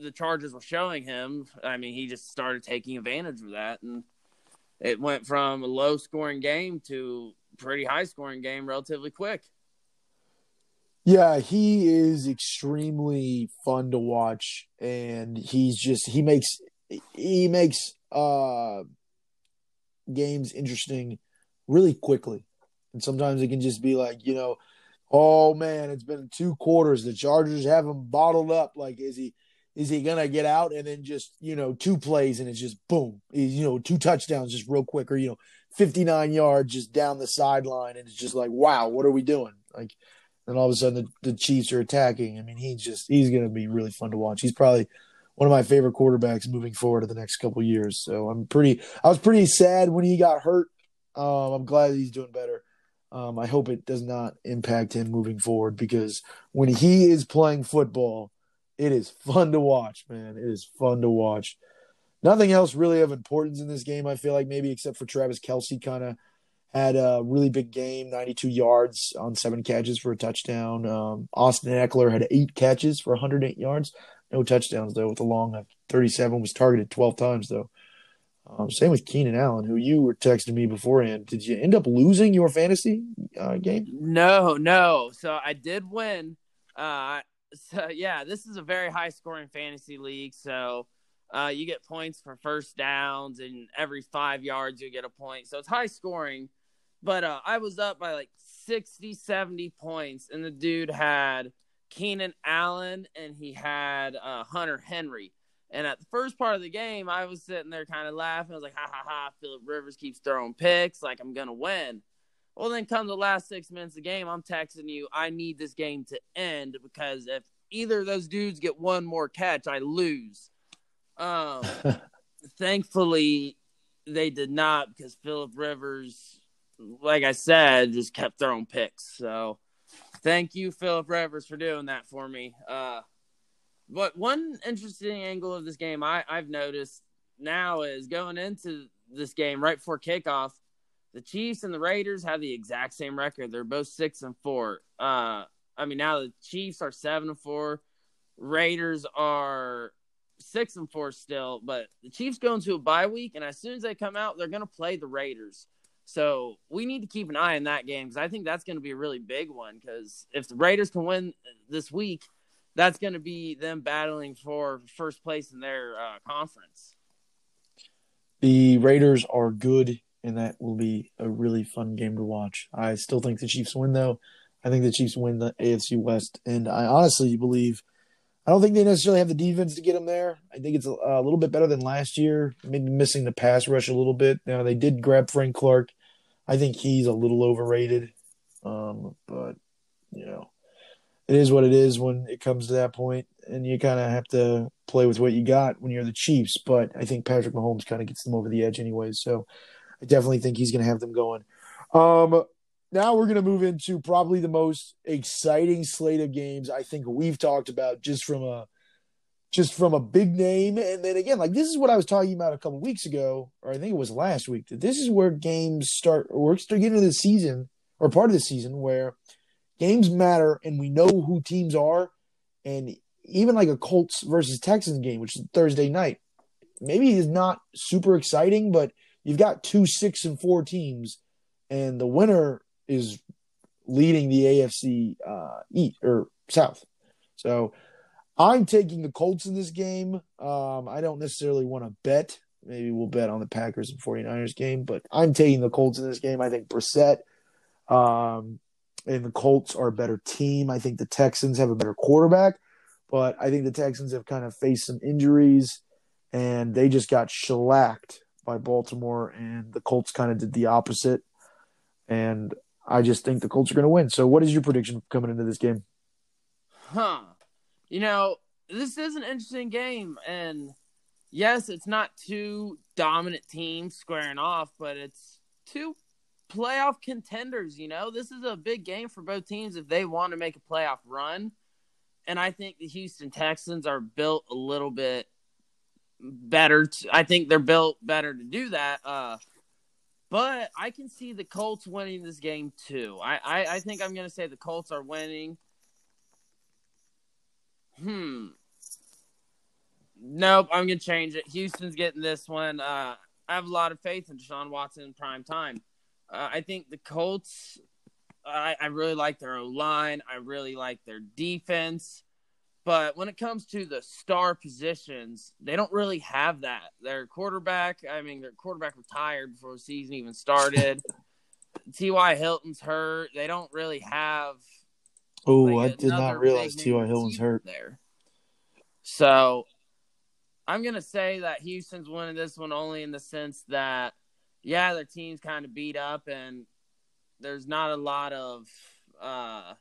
the Chargers were showing him, I mean, he just started taking advantage of that. And it went from a low scoring game to pretty high scoring game relatively quick. Yeah, he is extremely fun to watch and he's just he makes he makes uh games interesting really quickly. And sometimes it can just be like, you know, oh man, it's been two quarters. The Chargers have him bottled up. Like, is he is he gonna get out and then just you know two plays and it's just boom, you know, two touchdowns just real quick, or you know, fifty nine yards just down the sideline, and it's just like, wow, what are we doing? Like, and all of a sudden the, the Chiefs are attacking. I mean, he's just he's gonna be really fun to watch. He's probably one of my favorite quarterbacks moving forward to the next couple years. So I'm pretty. I was pretty sad when he got hurt. Um, I'm glad he's doing better. Um, I hope it does not impact him moving forward because when he is playing football, it is fun to watch, man. It is fun to watch. Nothing else really of importance in this game, I feel like, maybe except for Travis Kelce kind of had a really big game 92 yards on seven catches for a touchdown. Um, Austin Ekeler had eight catches for 108 yards. No touchdowns though. With the long 37 was targeted 12 times though. Um, same with Keenan Allen, who you were texting me beforehand. Did you end up losing your fantasy uh, game? No, no. So I did win. Uh, so yeah, this is a very high scoring fantasy league. So uh, you get points for first downs, and every five yards you get a point. So it's high scoring. But uh, I was up by like 60, 70 points, and the dude had Keenan Allen and he had uh, Hunter Henry. And at the first part of the game, I was sitting there kind of laughing. I was like, ha ha ha, Philip Rivers keeps throwing picks, like I'm going to win. Well, then come the last six minutes of the game, I'm texting you, I need this game to end because if either of those dudes get one more catch, I lose. Um, thankfully, they did not because Philip Rivers, like I said, just kept throwing picks. So Thank you, Philip Rivers, for doing that for me. Uh, but one interesting angle of this game I, I've noticed now is going into this game right before kickoff, the Chiefs and the Raiders have the exact same record. They're both six and four. Uh, I mean, now the Chiefs are seven and four. Raiders are six and four still, but the Chiefs go into a bye week, and as soon as they come out, they're going to play the Raiders. So we need to keep an eye on that game because I think that's going to be a really big one. Because if the Raiders can win this week, that's going to be them battling for first place in their uh, conference. The Raiders are good, and that will be a really fun game to watch. I still think the Chiefs win, though. I think the Chiefs win the AFC West, and I honestly believe – I don't think they necessarily have the defense to get them there. I think it's a, a, little bit better than last year. Maybe missing the pass rush a little bit. Now they did grab Frank Clark. I think he's a little overrated. Um, but you know, it is what it is when it comes to that point, and you kind of have to play with what you got when you're the Chiefs. But I think Patrick Mahomes kind of gets them over the edge anyway. So I definitely think he's going to have them going. Um, now we're going to move into probably the most exciting slate of games I think we've talked about just from a just from a big name and then again like this is what I was talking about a couple weeks ago or I think it was last week that this is where games start or getting into the season or part of the season where games matter and we know who teams are and even like a Colts versus Texans game which is Thursday night maybe is not super exciting but you've got two 6 and 4 teams and the winner is leading the AFC uh, East or South. So I'm taking the Colts in this game. Um, I don't necessarily want to bet. Maybe we'll bet on the Packers and 49ers game, but I'm taking the Colts in this game. I think Brissett um, and the Colts are a better team. I think the Texans have a better quarterback, but I think the Texans have kind of faced some injuries and they just got shellacked by Baltimore, and the Colts kind of did the opposite. And I just think the Colts are going to win. So, what is your prediction coming into this game? Huh. You know, this is an interesting game. And yes, it's not two dominant teams squaring off, but it's two playoff contenders. You know, this is a big game for both teams if they want to make a playoff run. And I think the Houston Texans are built a little bit better. To, I think they're built better to do that. Uh, but I can see the Colts winning this game too. I, I, I think I'm going to say the Colts are winning. Hmm. Nope, I'm going to change it. Houston's getting this one. Uh, I have a lot of faith in Deshaun Watson in prime time. Uh, I think the Colts, I, I really like their O line. I really like their defense. But when it comes to the star positions, they don't really have that. Their quarterback, I mean, their quarterback retired before the season even started. T.Y. Hilton's hurt. They don't really have. Oh, like, I did not realize T.Y. Hilton's hurt there. So I'm gonna say that Houston's winning this one only in the sense that, yeah, their team's kind of beat up and there's not a lot of uh,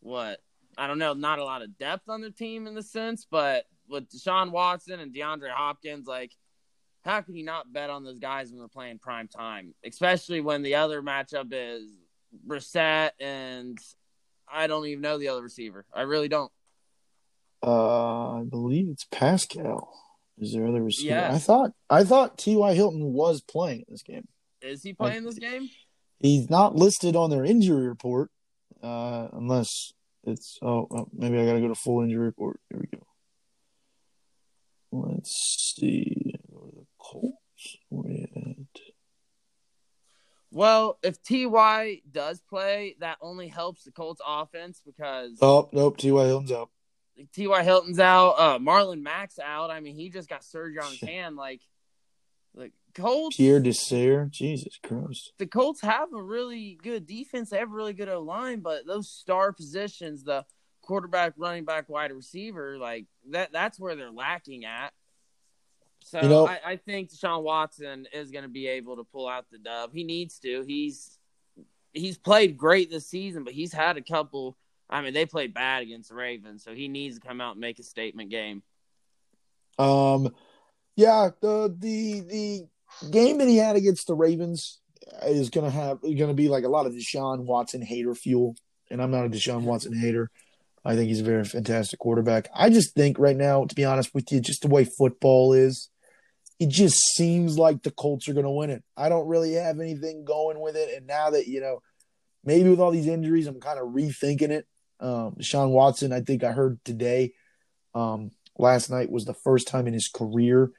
what I don't know, not a lot of depth on the team in the sense, but with Deshaun Watson and DeAndre Hopkins, like, how can you not bet on those guys when they're playing prime time? Especially when the other matchup is Brissett and I don't even know the other receiver. I really don't. Uh, I believe it's Pascal. Is there other receiver? Yes. I thought I thought T.Y. Hilton was playing this game. Is he playing this game? He's not listed on their injury report, uh, unless it's oh, oh maybe I gotta go to full injury report. Here we go. Let's see. Go to the Colts. Where at? Well, if Ty does play, that only helps the Colts offense because oh nope, Ty Hilton's out. Ty Hilton's out. Uh, Marlon Mack's out. I mean, he just got surgery on his hand. Like, like Colts. Pierre Desir, Jesus Christ. The Colts have a really good defense. They have a really good O line, but those star positions, the quarterback, running back, wide receiver, like that that's where they're lacking at. So you know, I, I think Deshaun Watson is going to be able to pull out the dub. He needs to. He's he's played great this season, but he's had a couple. I mean, they played bad against the Ravens, so he needs to come out and make a statement game. Um, yeah, the the the game that he had against the Ravens is gonna have gonna be like a lot of Deshaun Watson hater fuel, and I'm not a Deshaun Watson hater. I think he's a very fantastic quarterback. I just think right now, to be honest with you, just the way football is, it just seems like the Colts are going to win it. I don't really have anything going with it. And now that, you know, maybe with all these injuries, I'm kind of rethinking it. Um, Deshaun Watson, I think I heard today, um, last night was the first time in his career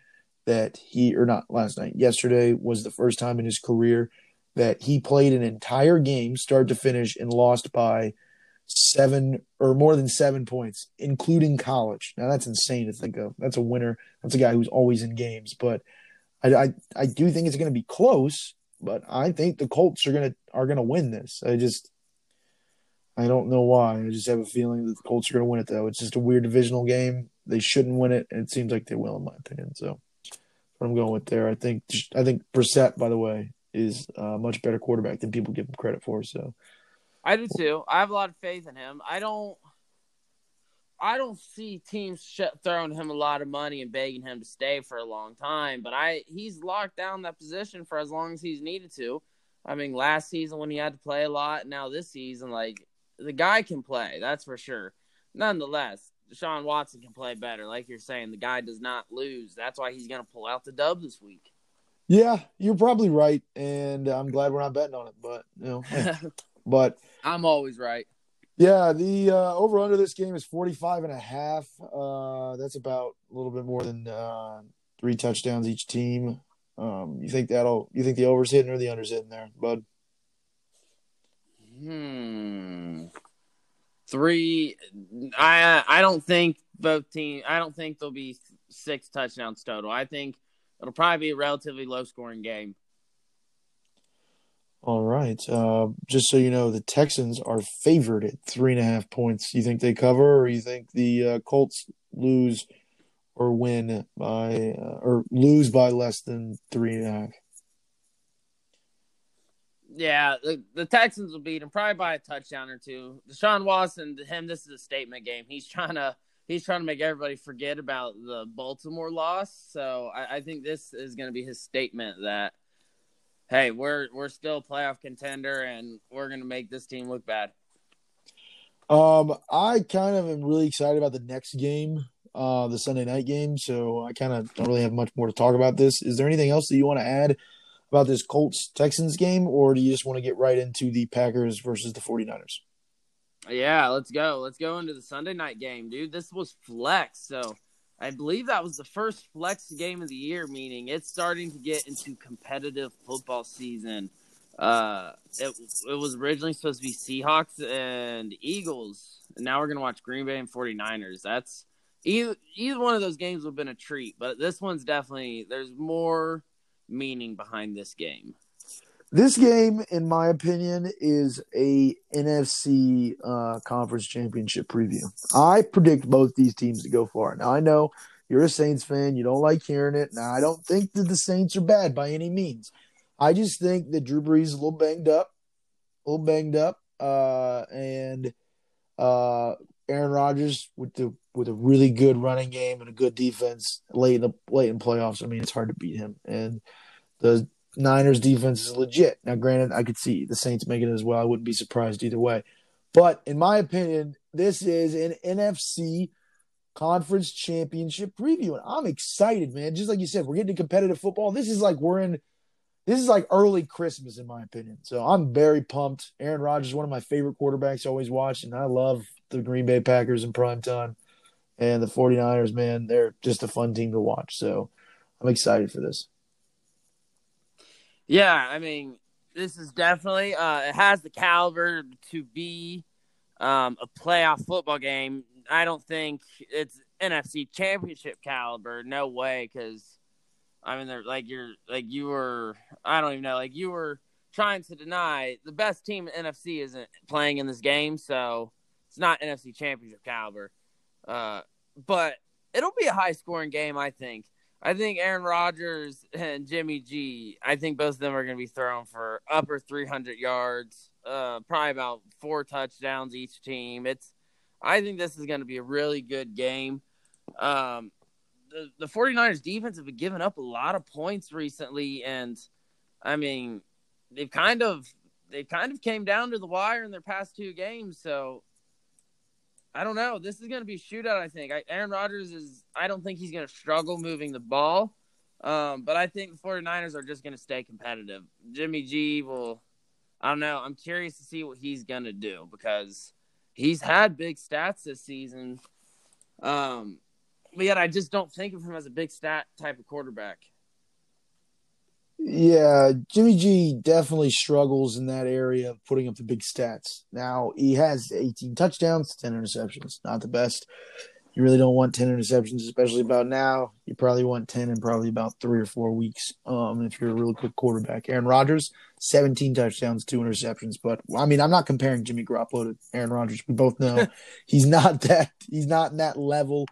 that he, or not last night, yesterday was the first time in his career that he played an entire game, start to finish, and lost by seven or more than seven points, including college. Now that's insane to think of. That's a winner. That's a guy who's always in games. But I I, I do think it's going to be close. But I think the Colts are gonna are gonna win this. I just I don't know why. I just have a feeling that the Colts are gonna win it though. It's just a weird divisional game. They shouldn't win it, and it seems like they will, in my opinion. So what I'm going with there. I think I think Brissett, by the way, is a much better quarterback than people give him credit for. So I do too. I have a lot of faith in him. I don't. I don't see teams sh- throwing him a lot of money and begging him to stay for a long time, but I he's locked down that position for as long as he's needed to. I mean, last season when he had to play a lot, now this season, like the guy can play, that's for sure. Nonetheless, Deshaun Watson can play better. Like you're saying, the guy does not lose. That's why he's going to pull out the dub this week. Yeah, you're probably right, and I'm glad we're not betting on it. But you know, but I'm always right. Yeah, the uh, over under this game is 45 and a half. Uh, that's about a little bit more than uh, three touchdowns each team. Um, you think that'll? You think the over's hitting or the under's hitting there, bud? Hmm. Three. I I don't think both teams. I don't think there'll be six touchdowns total. I think it'll probably be a relatively low scoring game. All right. Uh, just so you know, the Texans are favored at three and a half points. You think they cover, or you think the uh, Colts lose or win by, uh, or lose by less than three and a half? Yeah, the, the Texans will beat them probably by a touchdown or two. Deshaun Watson, to him, this is a statement game. He's trying to he's trying to make everybody forget about the Baltimore loss. So I, I think this is going to be his statement that hey, we're we're still a playoff contender and we're going to make this team look bad. Um, I kind of am really excited about the next game, uh, the Sunday night game. So I kind of don't really have much more to talk about this. Is there anything else that you want to add about this Colts Texans game, or do you just want to get right into the Packers versus the 49ers? Yeah, let's go. Let's go into the Sunday night game, dude. This was flex. So I believe that was the first flex game of the year, meaning it's starting to get into competitive football season. Uh, it, it was originally supposed to be Seahawks and Eagles, and now we're going to watch Green Bay and 49ers. That's either, either one of those games would have been a treat, but this one's definitely, there's more meaning behind this game. This game, in my opinion, is a NFC uh, conference championship preview. I predict both these teams to go far. Now I know you're a Saints fan; you don't like hearing it. Now I don't think that the Saints are bad by any means. I just think that Drew Brees is a little banged up, a little banged up, uh, and uh, Aaron Rodgers with the with a really good running game and a good defense late in the late in playoffs. I mean, it's hard to beat him. And the Niners defense is legit. Now, granted, I could see the Saints making it as well. I wouldn't be surprised either way. But in my opinion, this is an NFC conference championship preview. And I'm excited, man. Just like you said, we're getting to competitive football. This is like we're in this is like early Christmas, in my opinion. So I'm very pumped. Aaron Rodgers one of my favorite quarterbacks, always watch, and I love the Green Bay Packers in prime time. And the 49ers, man, they're just a fun team to watch. So I'm excited for this. Yeah, I mean, this is definitely uh, it has the caliber to be um, a playoff football game. I don't think it's NFC Championship caliber. No way, because I mean, they're like you're like you were. I don't even know. Like you were trying to deny the best team in NFC isn't playing in this game, so it's not NFC Championship caliber. Uh, but it'll be a high scoring game, I think. I think Aaron Rodgers and Jimmy G. I think both of them are going to be thrown for upper 300 yards, uh, probably about four touchdowns each team. It's, I think this is going to be a really good game. Um, the the 49ers defense have been giving up a lot of points recently, and I mean, they've kind of they kind of came down to the wire in their past two games. So I don't know. This is going to be a shootout. I think I, Aaron Rodgers is. I don't think he's going to struggle moving the ball, um, but I think the 49ers are just going to stay competitive. Jimmy G will. I don't know. I'm curious to see what he's going to do because he's had big stats this season. Um, but yet I just don't think of him as a big stat type of quarterback. Yeah, Jimmy G definitely struggles in that area of putting up the big stats. Now he has 18 touchdowns, 10 interceptions. Not the best. You really don't want 10 interceptions, especially about now. You probably want 10 in probably about three or four weeks um, if you're a really quick quarterback. Aaron Rodgers, 17 touchdowns, two interceptions. But I mean, I'm not comparing Jimmy Garoppolo to Aaron Rodgers. We both know he's not that he's not in that level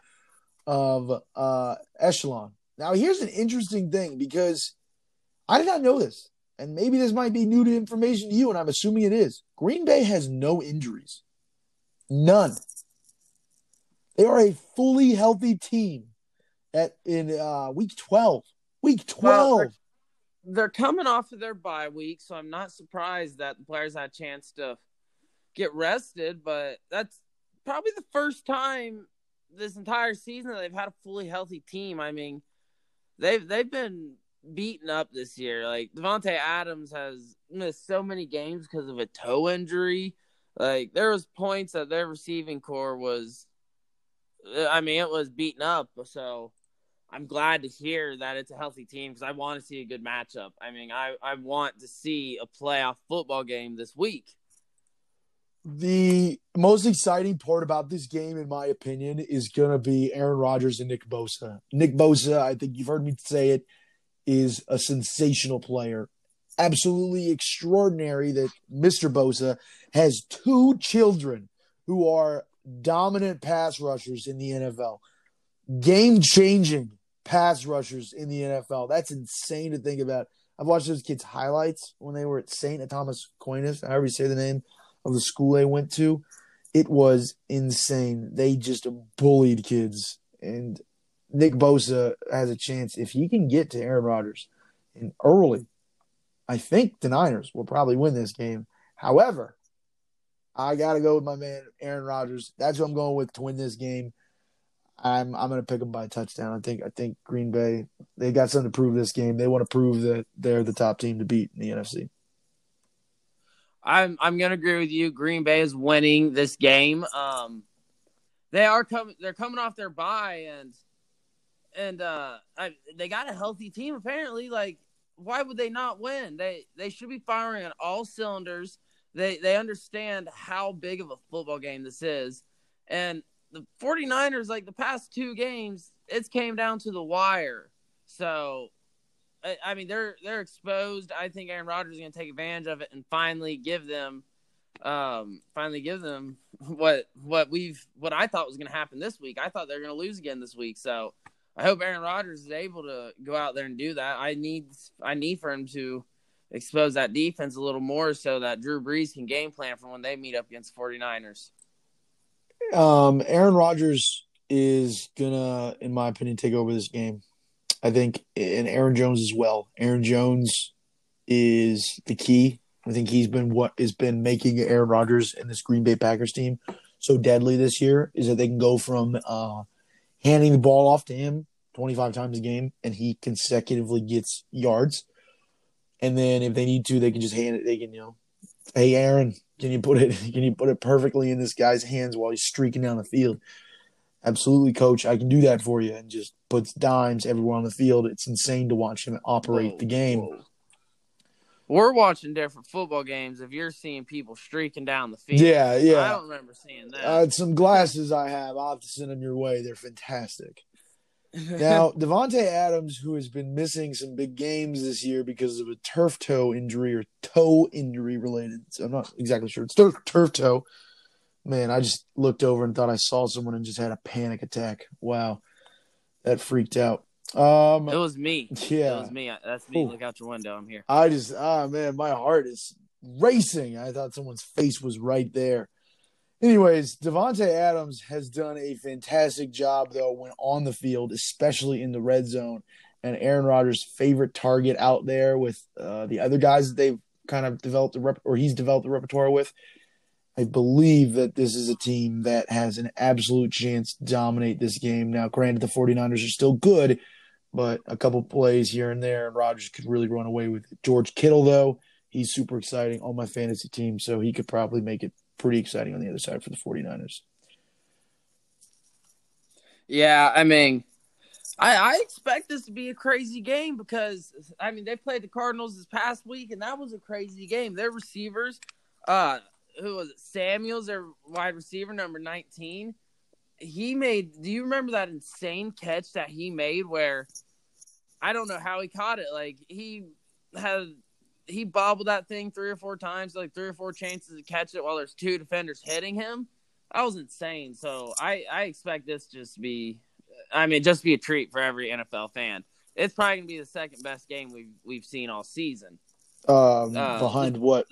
of uh, echelon. Now, here's an interesting thing because I did not know this, and maybe this might be new to information to you, and I'm assuming it is. Green Bay has no injuries, none. They are a fully healthy team at in uh, week 12. Week 12. Well, they're, they're coming off of their bye week, so I'm not surprised that the players had a chance to get rested, but that's probably the first time this entire season they've had a fully healthy team. I mean, they've they've been beaten up this year. Like Davante Adams has missed so many games because of a toe injury. Like there was points that their receiving corps was I mean, it was beaten up. So I'm glad to hear that it's a healthy team because I want to see a good matchup. I mean, I, I want to see a playoff football game this week. The most exciting part about this game, in my opinion, is going to be Aaron Rodgers and Nick Bosa. Nick Bosa, I think you've heard me say it, is a sensational player. Absolutely extraordinary that Mr. Bosa has two children who are dominant pass rushers in the NFL, game changing pass rushers in the NFL. That's insane to think about. I've watched those kids' highlights when they were at St. Thomas Aquinas, however you say the name of the school they went to. It was insane. They just bullied kids. And Nick Bosa has a chance if he can get to Aaron Rodgers and early. I think the Niners will probably win this game. However, I got to go with my man Aaron Rodgers. That's who I'm going with to win this game. I'm I'm going to pick them by a touchdown. I think I think Green Bay they got something to prove this game. They want to prove that they're the top team to beat in the NFC. I'm I'm going to agree with you. Green Bay is winning this game. Um, they are coming. They're coming off their bye, and and uh, I, they got a healthy team apparently. Like, why would they not win? They they should be firing on all cylinders they they understand how big of a football game this is. And the 49ers, like the past two games, it's came down to the wire. So I, I mean they're they're exposed. I think Aaron Rodgers is gonna take advantage of it and finally give them um finally give them what what we've what I thought was gonna happen this week. I thought they're gonna lose again this week. So I hope Aaron Rodgers is able to go out there and do that. I need I need for him to expose that defense a little more so that Drew Brees can game plan for when they meet up against 49ers. Um, Aaron Rodgers is gonna, in my opinion, take over this game. I think, and Aaron Jones as well. Aaron Jones is the key. I think he's been what has been making Aaron Rodgers and this Green Bay Packers team so deadly this year is that they can go from uh, handing the ball off to him 25 times a game and he consecutively gets yards and then if they need to, they can just hand it. They can, you know, hey Aaron, can you put it? Can you put it perfectly in this guy's hands while he's streaking down the field? Absolutely, coach. I can do that for you, and just puts dimes everywhere on the field. It's insane to watch him operate whoa, the game. Whoa. We're watching different football games. If you're seeing people streaking down the field, yeah, yeah, I don't remember seeing that. Uh, some glasses I have. I'll have to send them your way. They're fantastic now, Davante Adams, who has been missing some big games this year because of a turf toe injury or toe injury related. So I'm not exactly sure. It's turf, turf toe. Man, I just looked over and thought I saw someone and just had a panic attack. Wow. That freaked out. Um, it was me. Yeah. It was me. That's me. Ooh. Look out your window. I'm here. I just, ah, man, my heart is racing. I thought someone's face was right there. Anyways, Davante Adams has done a fantastic job though when on the field, especially in the red zone. And Aaron Rodgers' favorite target out there with uh, the other guys that they've kind of developed a rep- or he's developed a repertoire with. I believe that this is a team that has an absolute chance to dominate this game. Now, granted, the 49ers are still good, but a couple plays here and there, and Rodgers could really run away with it. George Kittle, though, he's super exciting on my fantasy team, so he could probably make it pretty exciting on the other side for the 49ers. Yeah, I mean, I, I expect this to be a crazy game because I mean they played the Cardinals this past week and that was a crazy game. Their receivers, uh, who was it? Samuels, their wide receiver number nineteen. He made. Do you remember that insane catch that he made where I don't know how he caught it. Like he had he bobbled that thing three or four times, like three or four chances to catch it while there's two defenders hitting him. That was insane. So I I expect this just to be, I mean, just be a treat for every NFL fan. It's probably gonna be the second best game we've we've seen all season. Um, uh, behind what?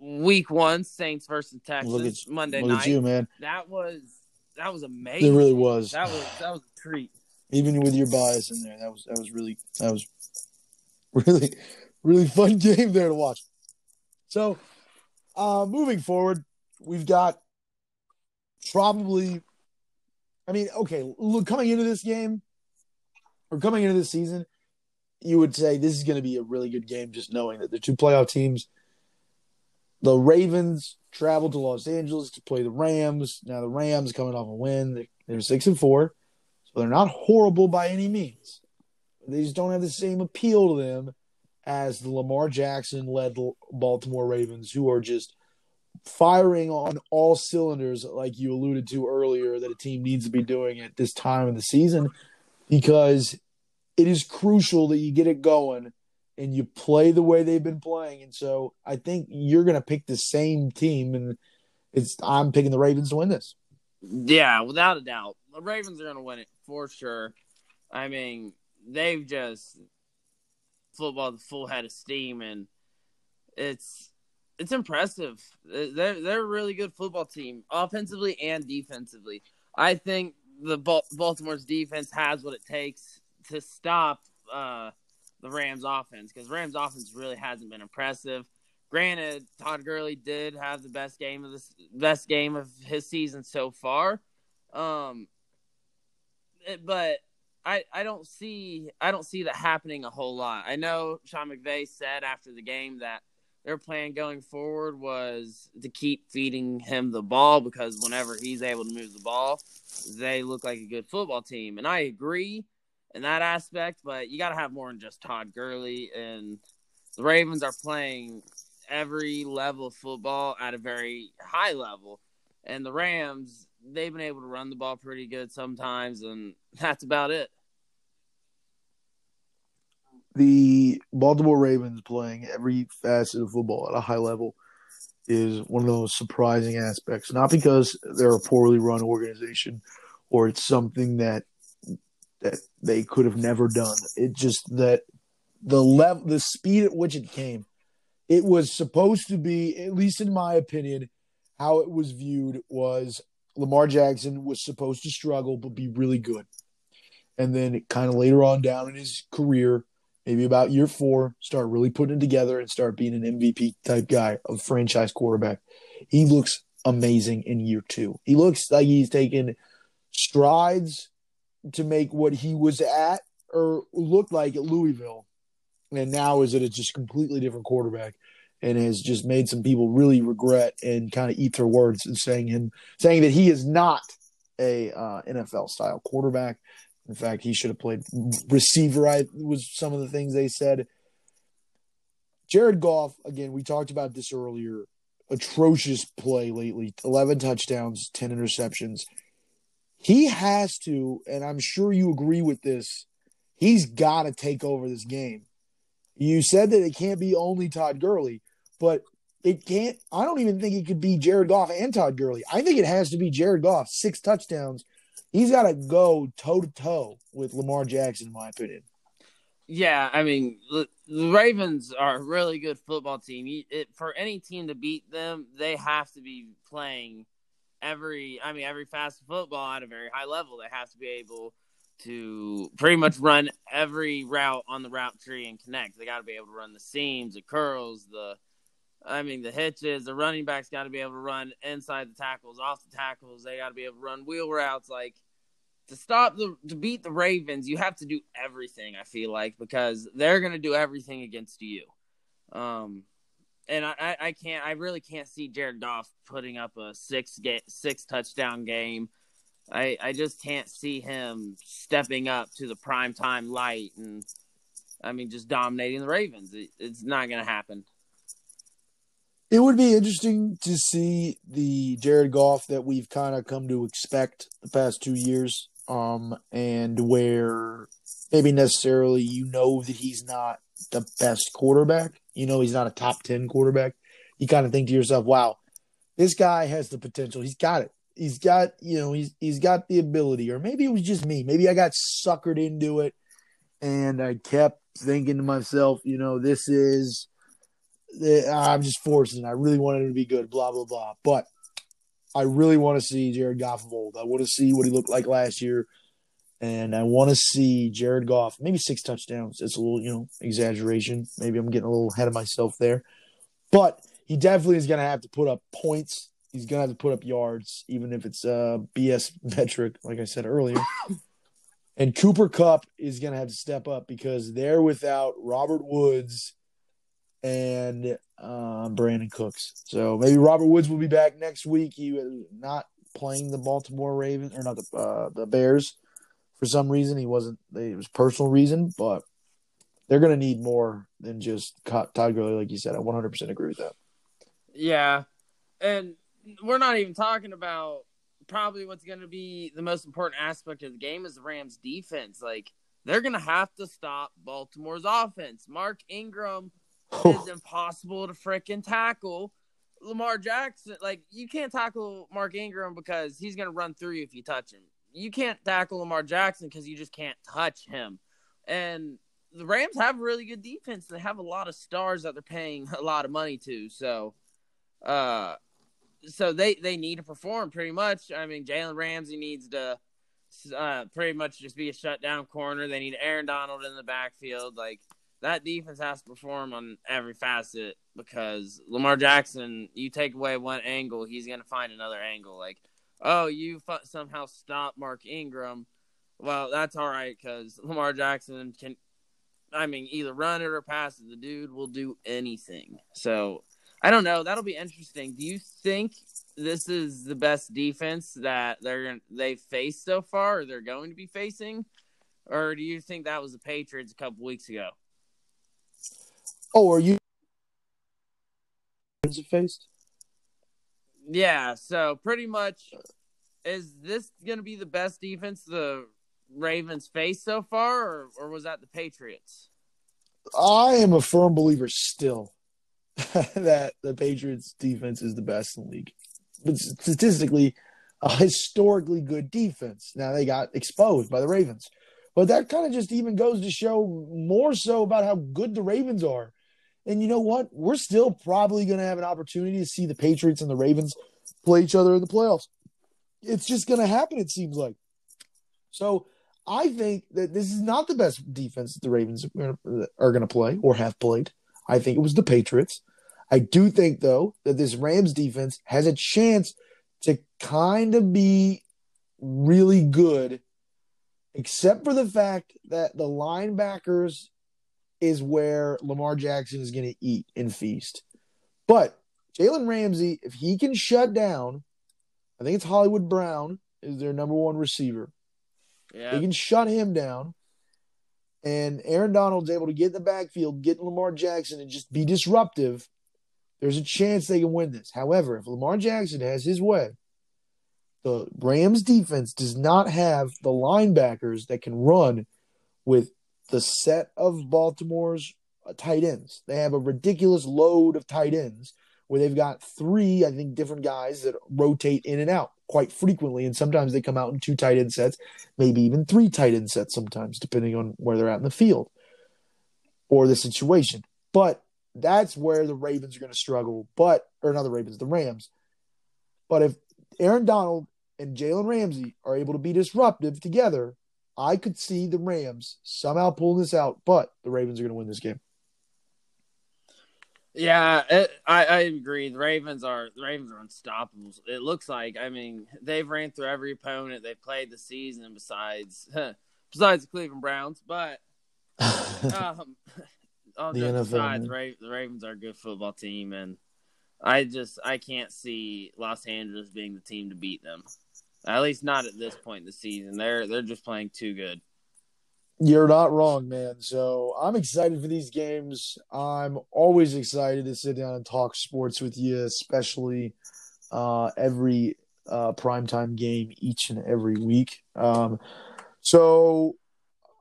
Week one, Saints versus Texas look at, Monday look night. At you, man. That was that was amazing. It really was. That was that was a treat even with your bias in there. That was that was really that was really really fun game there to watch. So, uh, moving forward, we've got probably. I mean, okay, look, coming into this game or coming into this season, you would say this is going to be a really good game, just knowing that the two playoff teams. The Ravens traveled to Los Angeles to play the Rams. Now the Rams coming off a win. They're six and four. So they're not horrible by any means. They just don't have the same appeal to them as the Lamar Jackson led Baltimore Ravens, who are just firing on all cylinders, like you alluded to earlier, that a team needs to be doing at this time of the season, because it is crucial that you get it going and you play the way they've been playing. And so I think you're going to pick the same team, and it's I'm picking the Ravens to win this. Yeah, without a doubt, the Ravens are going to win it for sure. I mean, they've just football the full head of steam, and it's it's impressive. They're they're a really good football team, offensively and defensively. I think the Baltimore's defense has what it takes to stop uh, the Rams' offense because Rams' offense really hasn't been impressive. Granted, Todd Gurley did have the best game of this best game of his season so far. Um, but I I don't see I don't see that happening a whole lot. I know Sean McVay said after the game that their plan going forward was to keep feeding him the ball because whenever he's able to move the ball, they look like a good football team. And I agree in that aspect, but you got to have more than just Todd Gurley. And the Ravens are playing every level of football at a very high level. And the Rams, they've been able to run the ball pretty good sometimes, and that's about it. The Baltimore Ravens playing every facet of football at a high level is one of those surprising aspects. Not because they're a poorly run organization or it's something that that they could have never done. It just that the level, the speed at which it came, it was supposed to be, at least in my opinion, how it was viewed was Lamar Jackson was supposed to struggle but be really good. And then kind of later on down in his career, maybe about year four, start really putting it together and start being an MVP type guy, a franchise quarterback. He looks amazing in year two. He looks like he's taken strides to make what he was at or looked like at Louisville. And now is it a just completely different quarterback and has just made some people really regret and kind of eat their words and saying him saying that he is not a uh, NFL style quarterback. In fact, he should have played receiver. I was some of the things they said. Jared Goff, again, we talked about this earlier. Atrocious play lately. Eleven touchdowns, ten interceptions. He has to, and I'm sure you agree with this. He's got to take over this game. You said that it can't be only Todd Gurley but it can't. I don't even think it could be Jared Goff and Todd Gurley. I think it has to be Jared Goff, six touchdowns. He's got to go toe to toe with Lamar Jackson, in my opinion. Yeah, I mean, the, Ravens are a really good football team. For any team to beat them, they have to be playing every, I mean, every fast football at a very high level. They have to be able to pretty much run every route on the route tree and connect. They got to be able to run the seams, the curls, the I mean, the hitches, the running backs got to be able to run inside the tackles, off the tackles. They got to be able to run wheel routes. Like to stop the to beat the Ravens, you have to do everything. I feel like because they're to do everything against you. Um, and I, I can't, I really can't see Jared Goff putting up a six get six touchdown game. I I just can't see him stepping up to the prime time light and I mean just dominating the Ravens. It, it's not going to happen. It would be interesting to see the Jared Goff that we've kind of come to expect the past two years, um, and where maybe necessarily you know that he's not the best quarterback. You know he's not a top ten quarterback. You kind of think to yourself, "Wow, this guy has the potential. He's got it. He's got you know he's he's got the ability." Or maybe it was just me. Maybe I got suckered into it, and I kept thinking to myself, you know, this is eh, I'm just forcing. I really wanted him to be good. Blah blah blah. But I really want to see Jared Goff of old. I want to see what he looked like last year, and I want to see Jared Goff. Maybe six touchdowns. It's a little, you know, exaggeration. Maybe I'm getting a little ahead of myself there, but he definitely is going to have to put up points. He's going to have to put up yards, even if it's a BS metric, like I said earlier. and Cooper Kupp is going to have to step up because they're without Robert Woods and uh, Brandin Cooks. So maybe Robert Woods will be back next week. He was not playing the Baltimore Ravens or not the uh, the Bears for some reason. He wasn't. It was personal reason, but they're going to need more than just Todd Gurley, like you said. I 100% agree with that. Yeah, and we're not even talking about probably what's going to be the most important aspect of the game is the Rams' defense. Like they're going to have to stop Baltimore's offense. Mark Ingram is impossible to freaking tackle. Lamar Jackson, like you can't tackle Mark Ingram because he's gonna run through you if you touch him. You can't tackle Lamar Jackson because you just can't touch him. And the Rams have really good defense. They have a lot of stars that they're paying a lot of money to. So, uh, so they they need to perform pretty much. I mean, Jalen Ramsey needs to uh, pretty much just be a shutdown corner. They need Aaron Donald in the backfield. Like that defense has to perform on every facet because Lamar Jackson, you take away one angle, he's to find another angle. Like, oh, you somehow stop Mark Ingram. Well, that's all right because Lamar Jackson can, I mean, either run it or pass it. The dude will do anything. So I don't know. That'll be interesting. Do you think this is the best defense that they're they've faced so far, or they're going to be facing, or do you think that was the Patriots a couple weeks ago? Oh, are you faced? Yeah, so pretty much is this going to be the best defense the Ravens faced so far or, or was that the Patriots? I am a firm believer still that the Patriots defense is the best in the league. But statistically, a historically good defense. Now they got exposed by the Ravens. But that kind of just even goes to show more so about how good the Ravens are. And you know what? We're still probably going to have an opportunity to see the Patriots and the Ravens play each other in the playoffs. It's just going to happen, it seems like. So I think that this is not the best defense the Ravens are going to play or have played. I think it was the Patriots. I do think, though, that this Rams defense has a chance to kind of be really good, except for the fact that the linebackers is where Lamar Jackson is going to eat and feast. But Jalen Ramsey, if he can shut down, I think it's Hollywood Brown is their number one receiver. Yeah. They can shut him down. And Aaron Donald's able to get in the backfield, get Lamar Jackson, and just be disruptive. There's a chance they can win this. However, if Lamar Jackson has his way, the Rams defense does not have the linebackers that can run with the set of Baltimore's uh, tight ends. They have a ridiculous load of tight ends where they've got three, I think, different guys that rotate in and out quite frequently. And sometimes they come out in two tight end sets, maybe even three tight end sets sometimes, depending on where they're at in the field or the situation. But that's where the Ravens are going to struggle. But, or not the Ravens, the Rams. But if Aaron Donald and Jalen Ramsey are able to be disruptive together, I could see the Rams somehow pulling this out, but the Ravens are going to win this game. Yeah, it, I, I agree. The Ravens are the Ravens are unstoppable. It looks like. I mean, they've ran through every opponent they've played the season, besides besides the Cleveland Browns. But um, on the, the side, the, the Ravens are a good football team, and I just I can't see Los Angeles being the team to beat them. At least not at this point in the season. They're they're just playing too good. You're not wrong, man. So I'm excited for these games. I'm always excited to sit down and talk sports with you, especially uh, every uh, primetime game each and every week. Um, so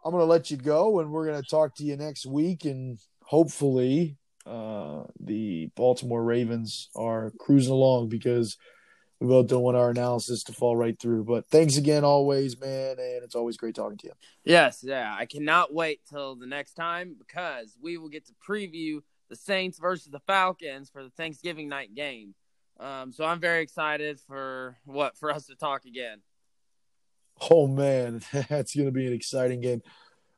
I'm going to let you go, and we're going to talk to you next week. And hopefully, uh, the Baltimore Ravens are cruising along because – we both don't want our analysis to fall right through. But thanks again, always, man, and it's always great talking to you. Yes, yeah, I cannot wait till the next time because we will get to preview the Saints versus the Falcons for the Thanksgiving night game. Um, so I'm very excited for what for us to talk again. Oh man, that's going to be an exciting game.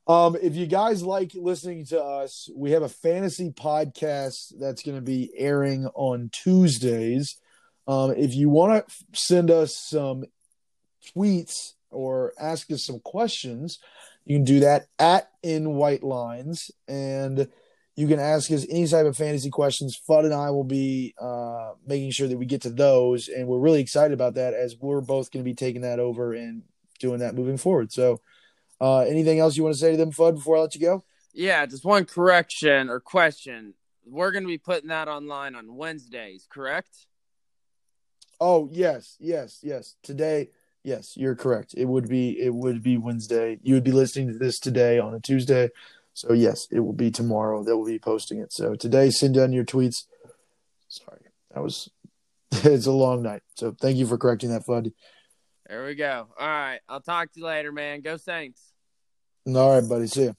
Um, if you guys like listening to us, we have a fantasy podcast that's going to be airing on Tuesdays. Um, if you want to send us some tweets or ask us some questions, you can do that at in white lines, and you can ask us any type of fantasy questions. Fudd and I will be uh, making sure that we get to those, and we're really excited about that as we're both going to be taking that over and doing that moving forward. So, uh, anything else you want to say to them, Fudd, before I let you go? Yeah, just one correction or question. We're going to be putting that online on Wednesdays, correct? Oh yes, yes, yes. Today, yes, you're correct. It would be it would be Wednesday. You would be listening to this today on a Tuesday. So yes, it will be tomorrow that we'll be posting it. So today, send down your tweets. Sorry, that was it's a long night. So thank you for correcting that, Fudd. There we go. All right, I'll talk to you later, man. Go Saints. All right, buddy. See you.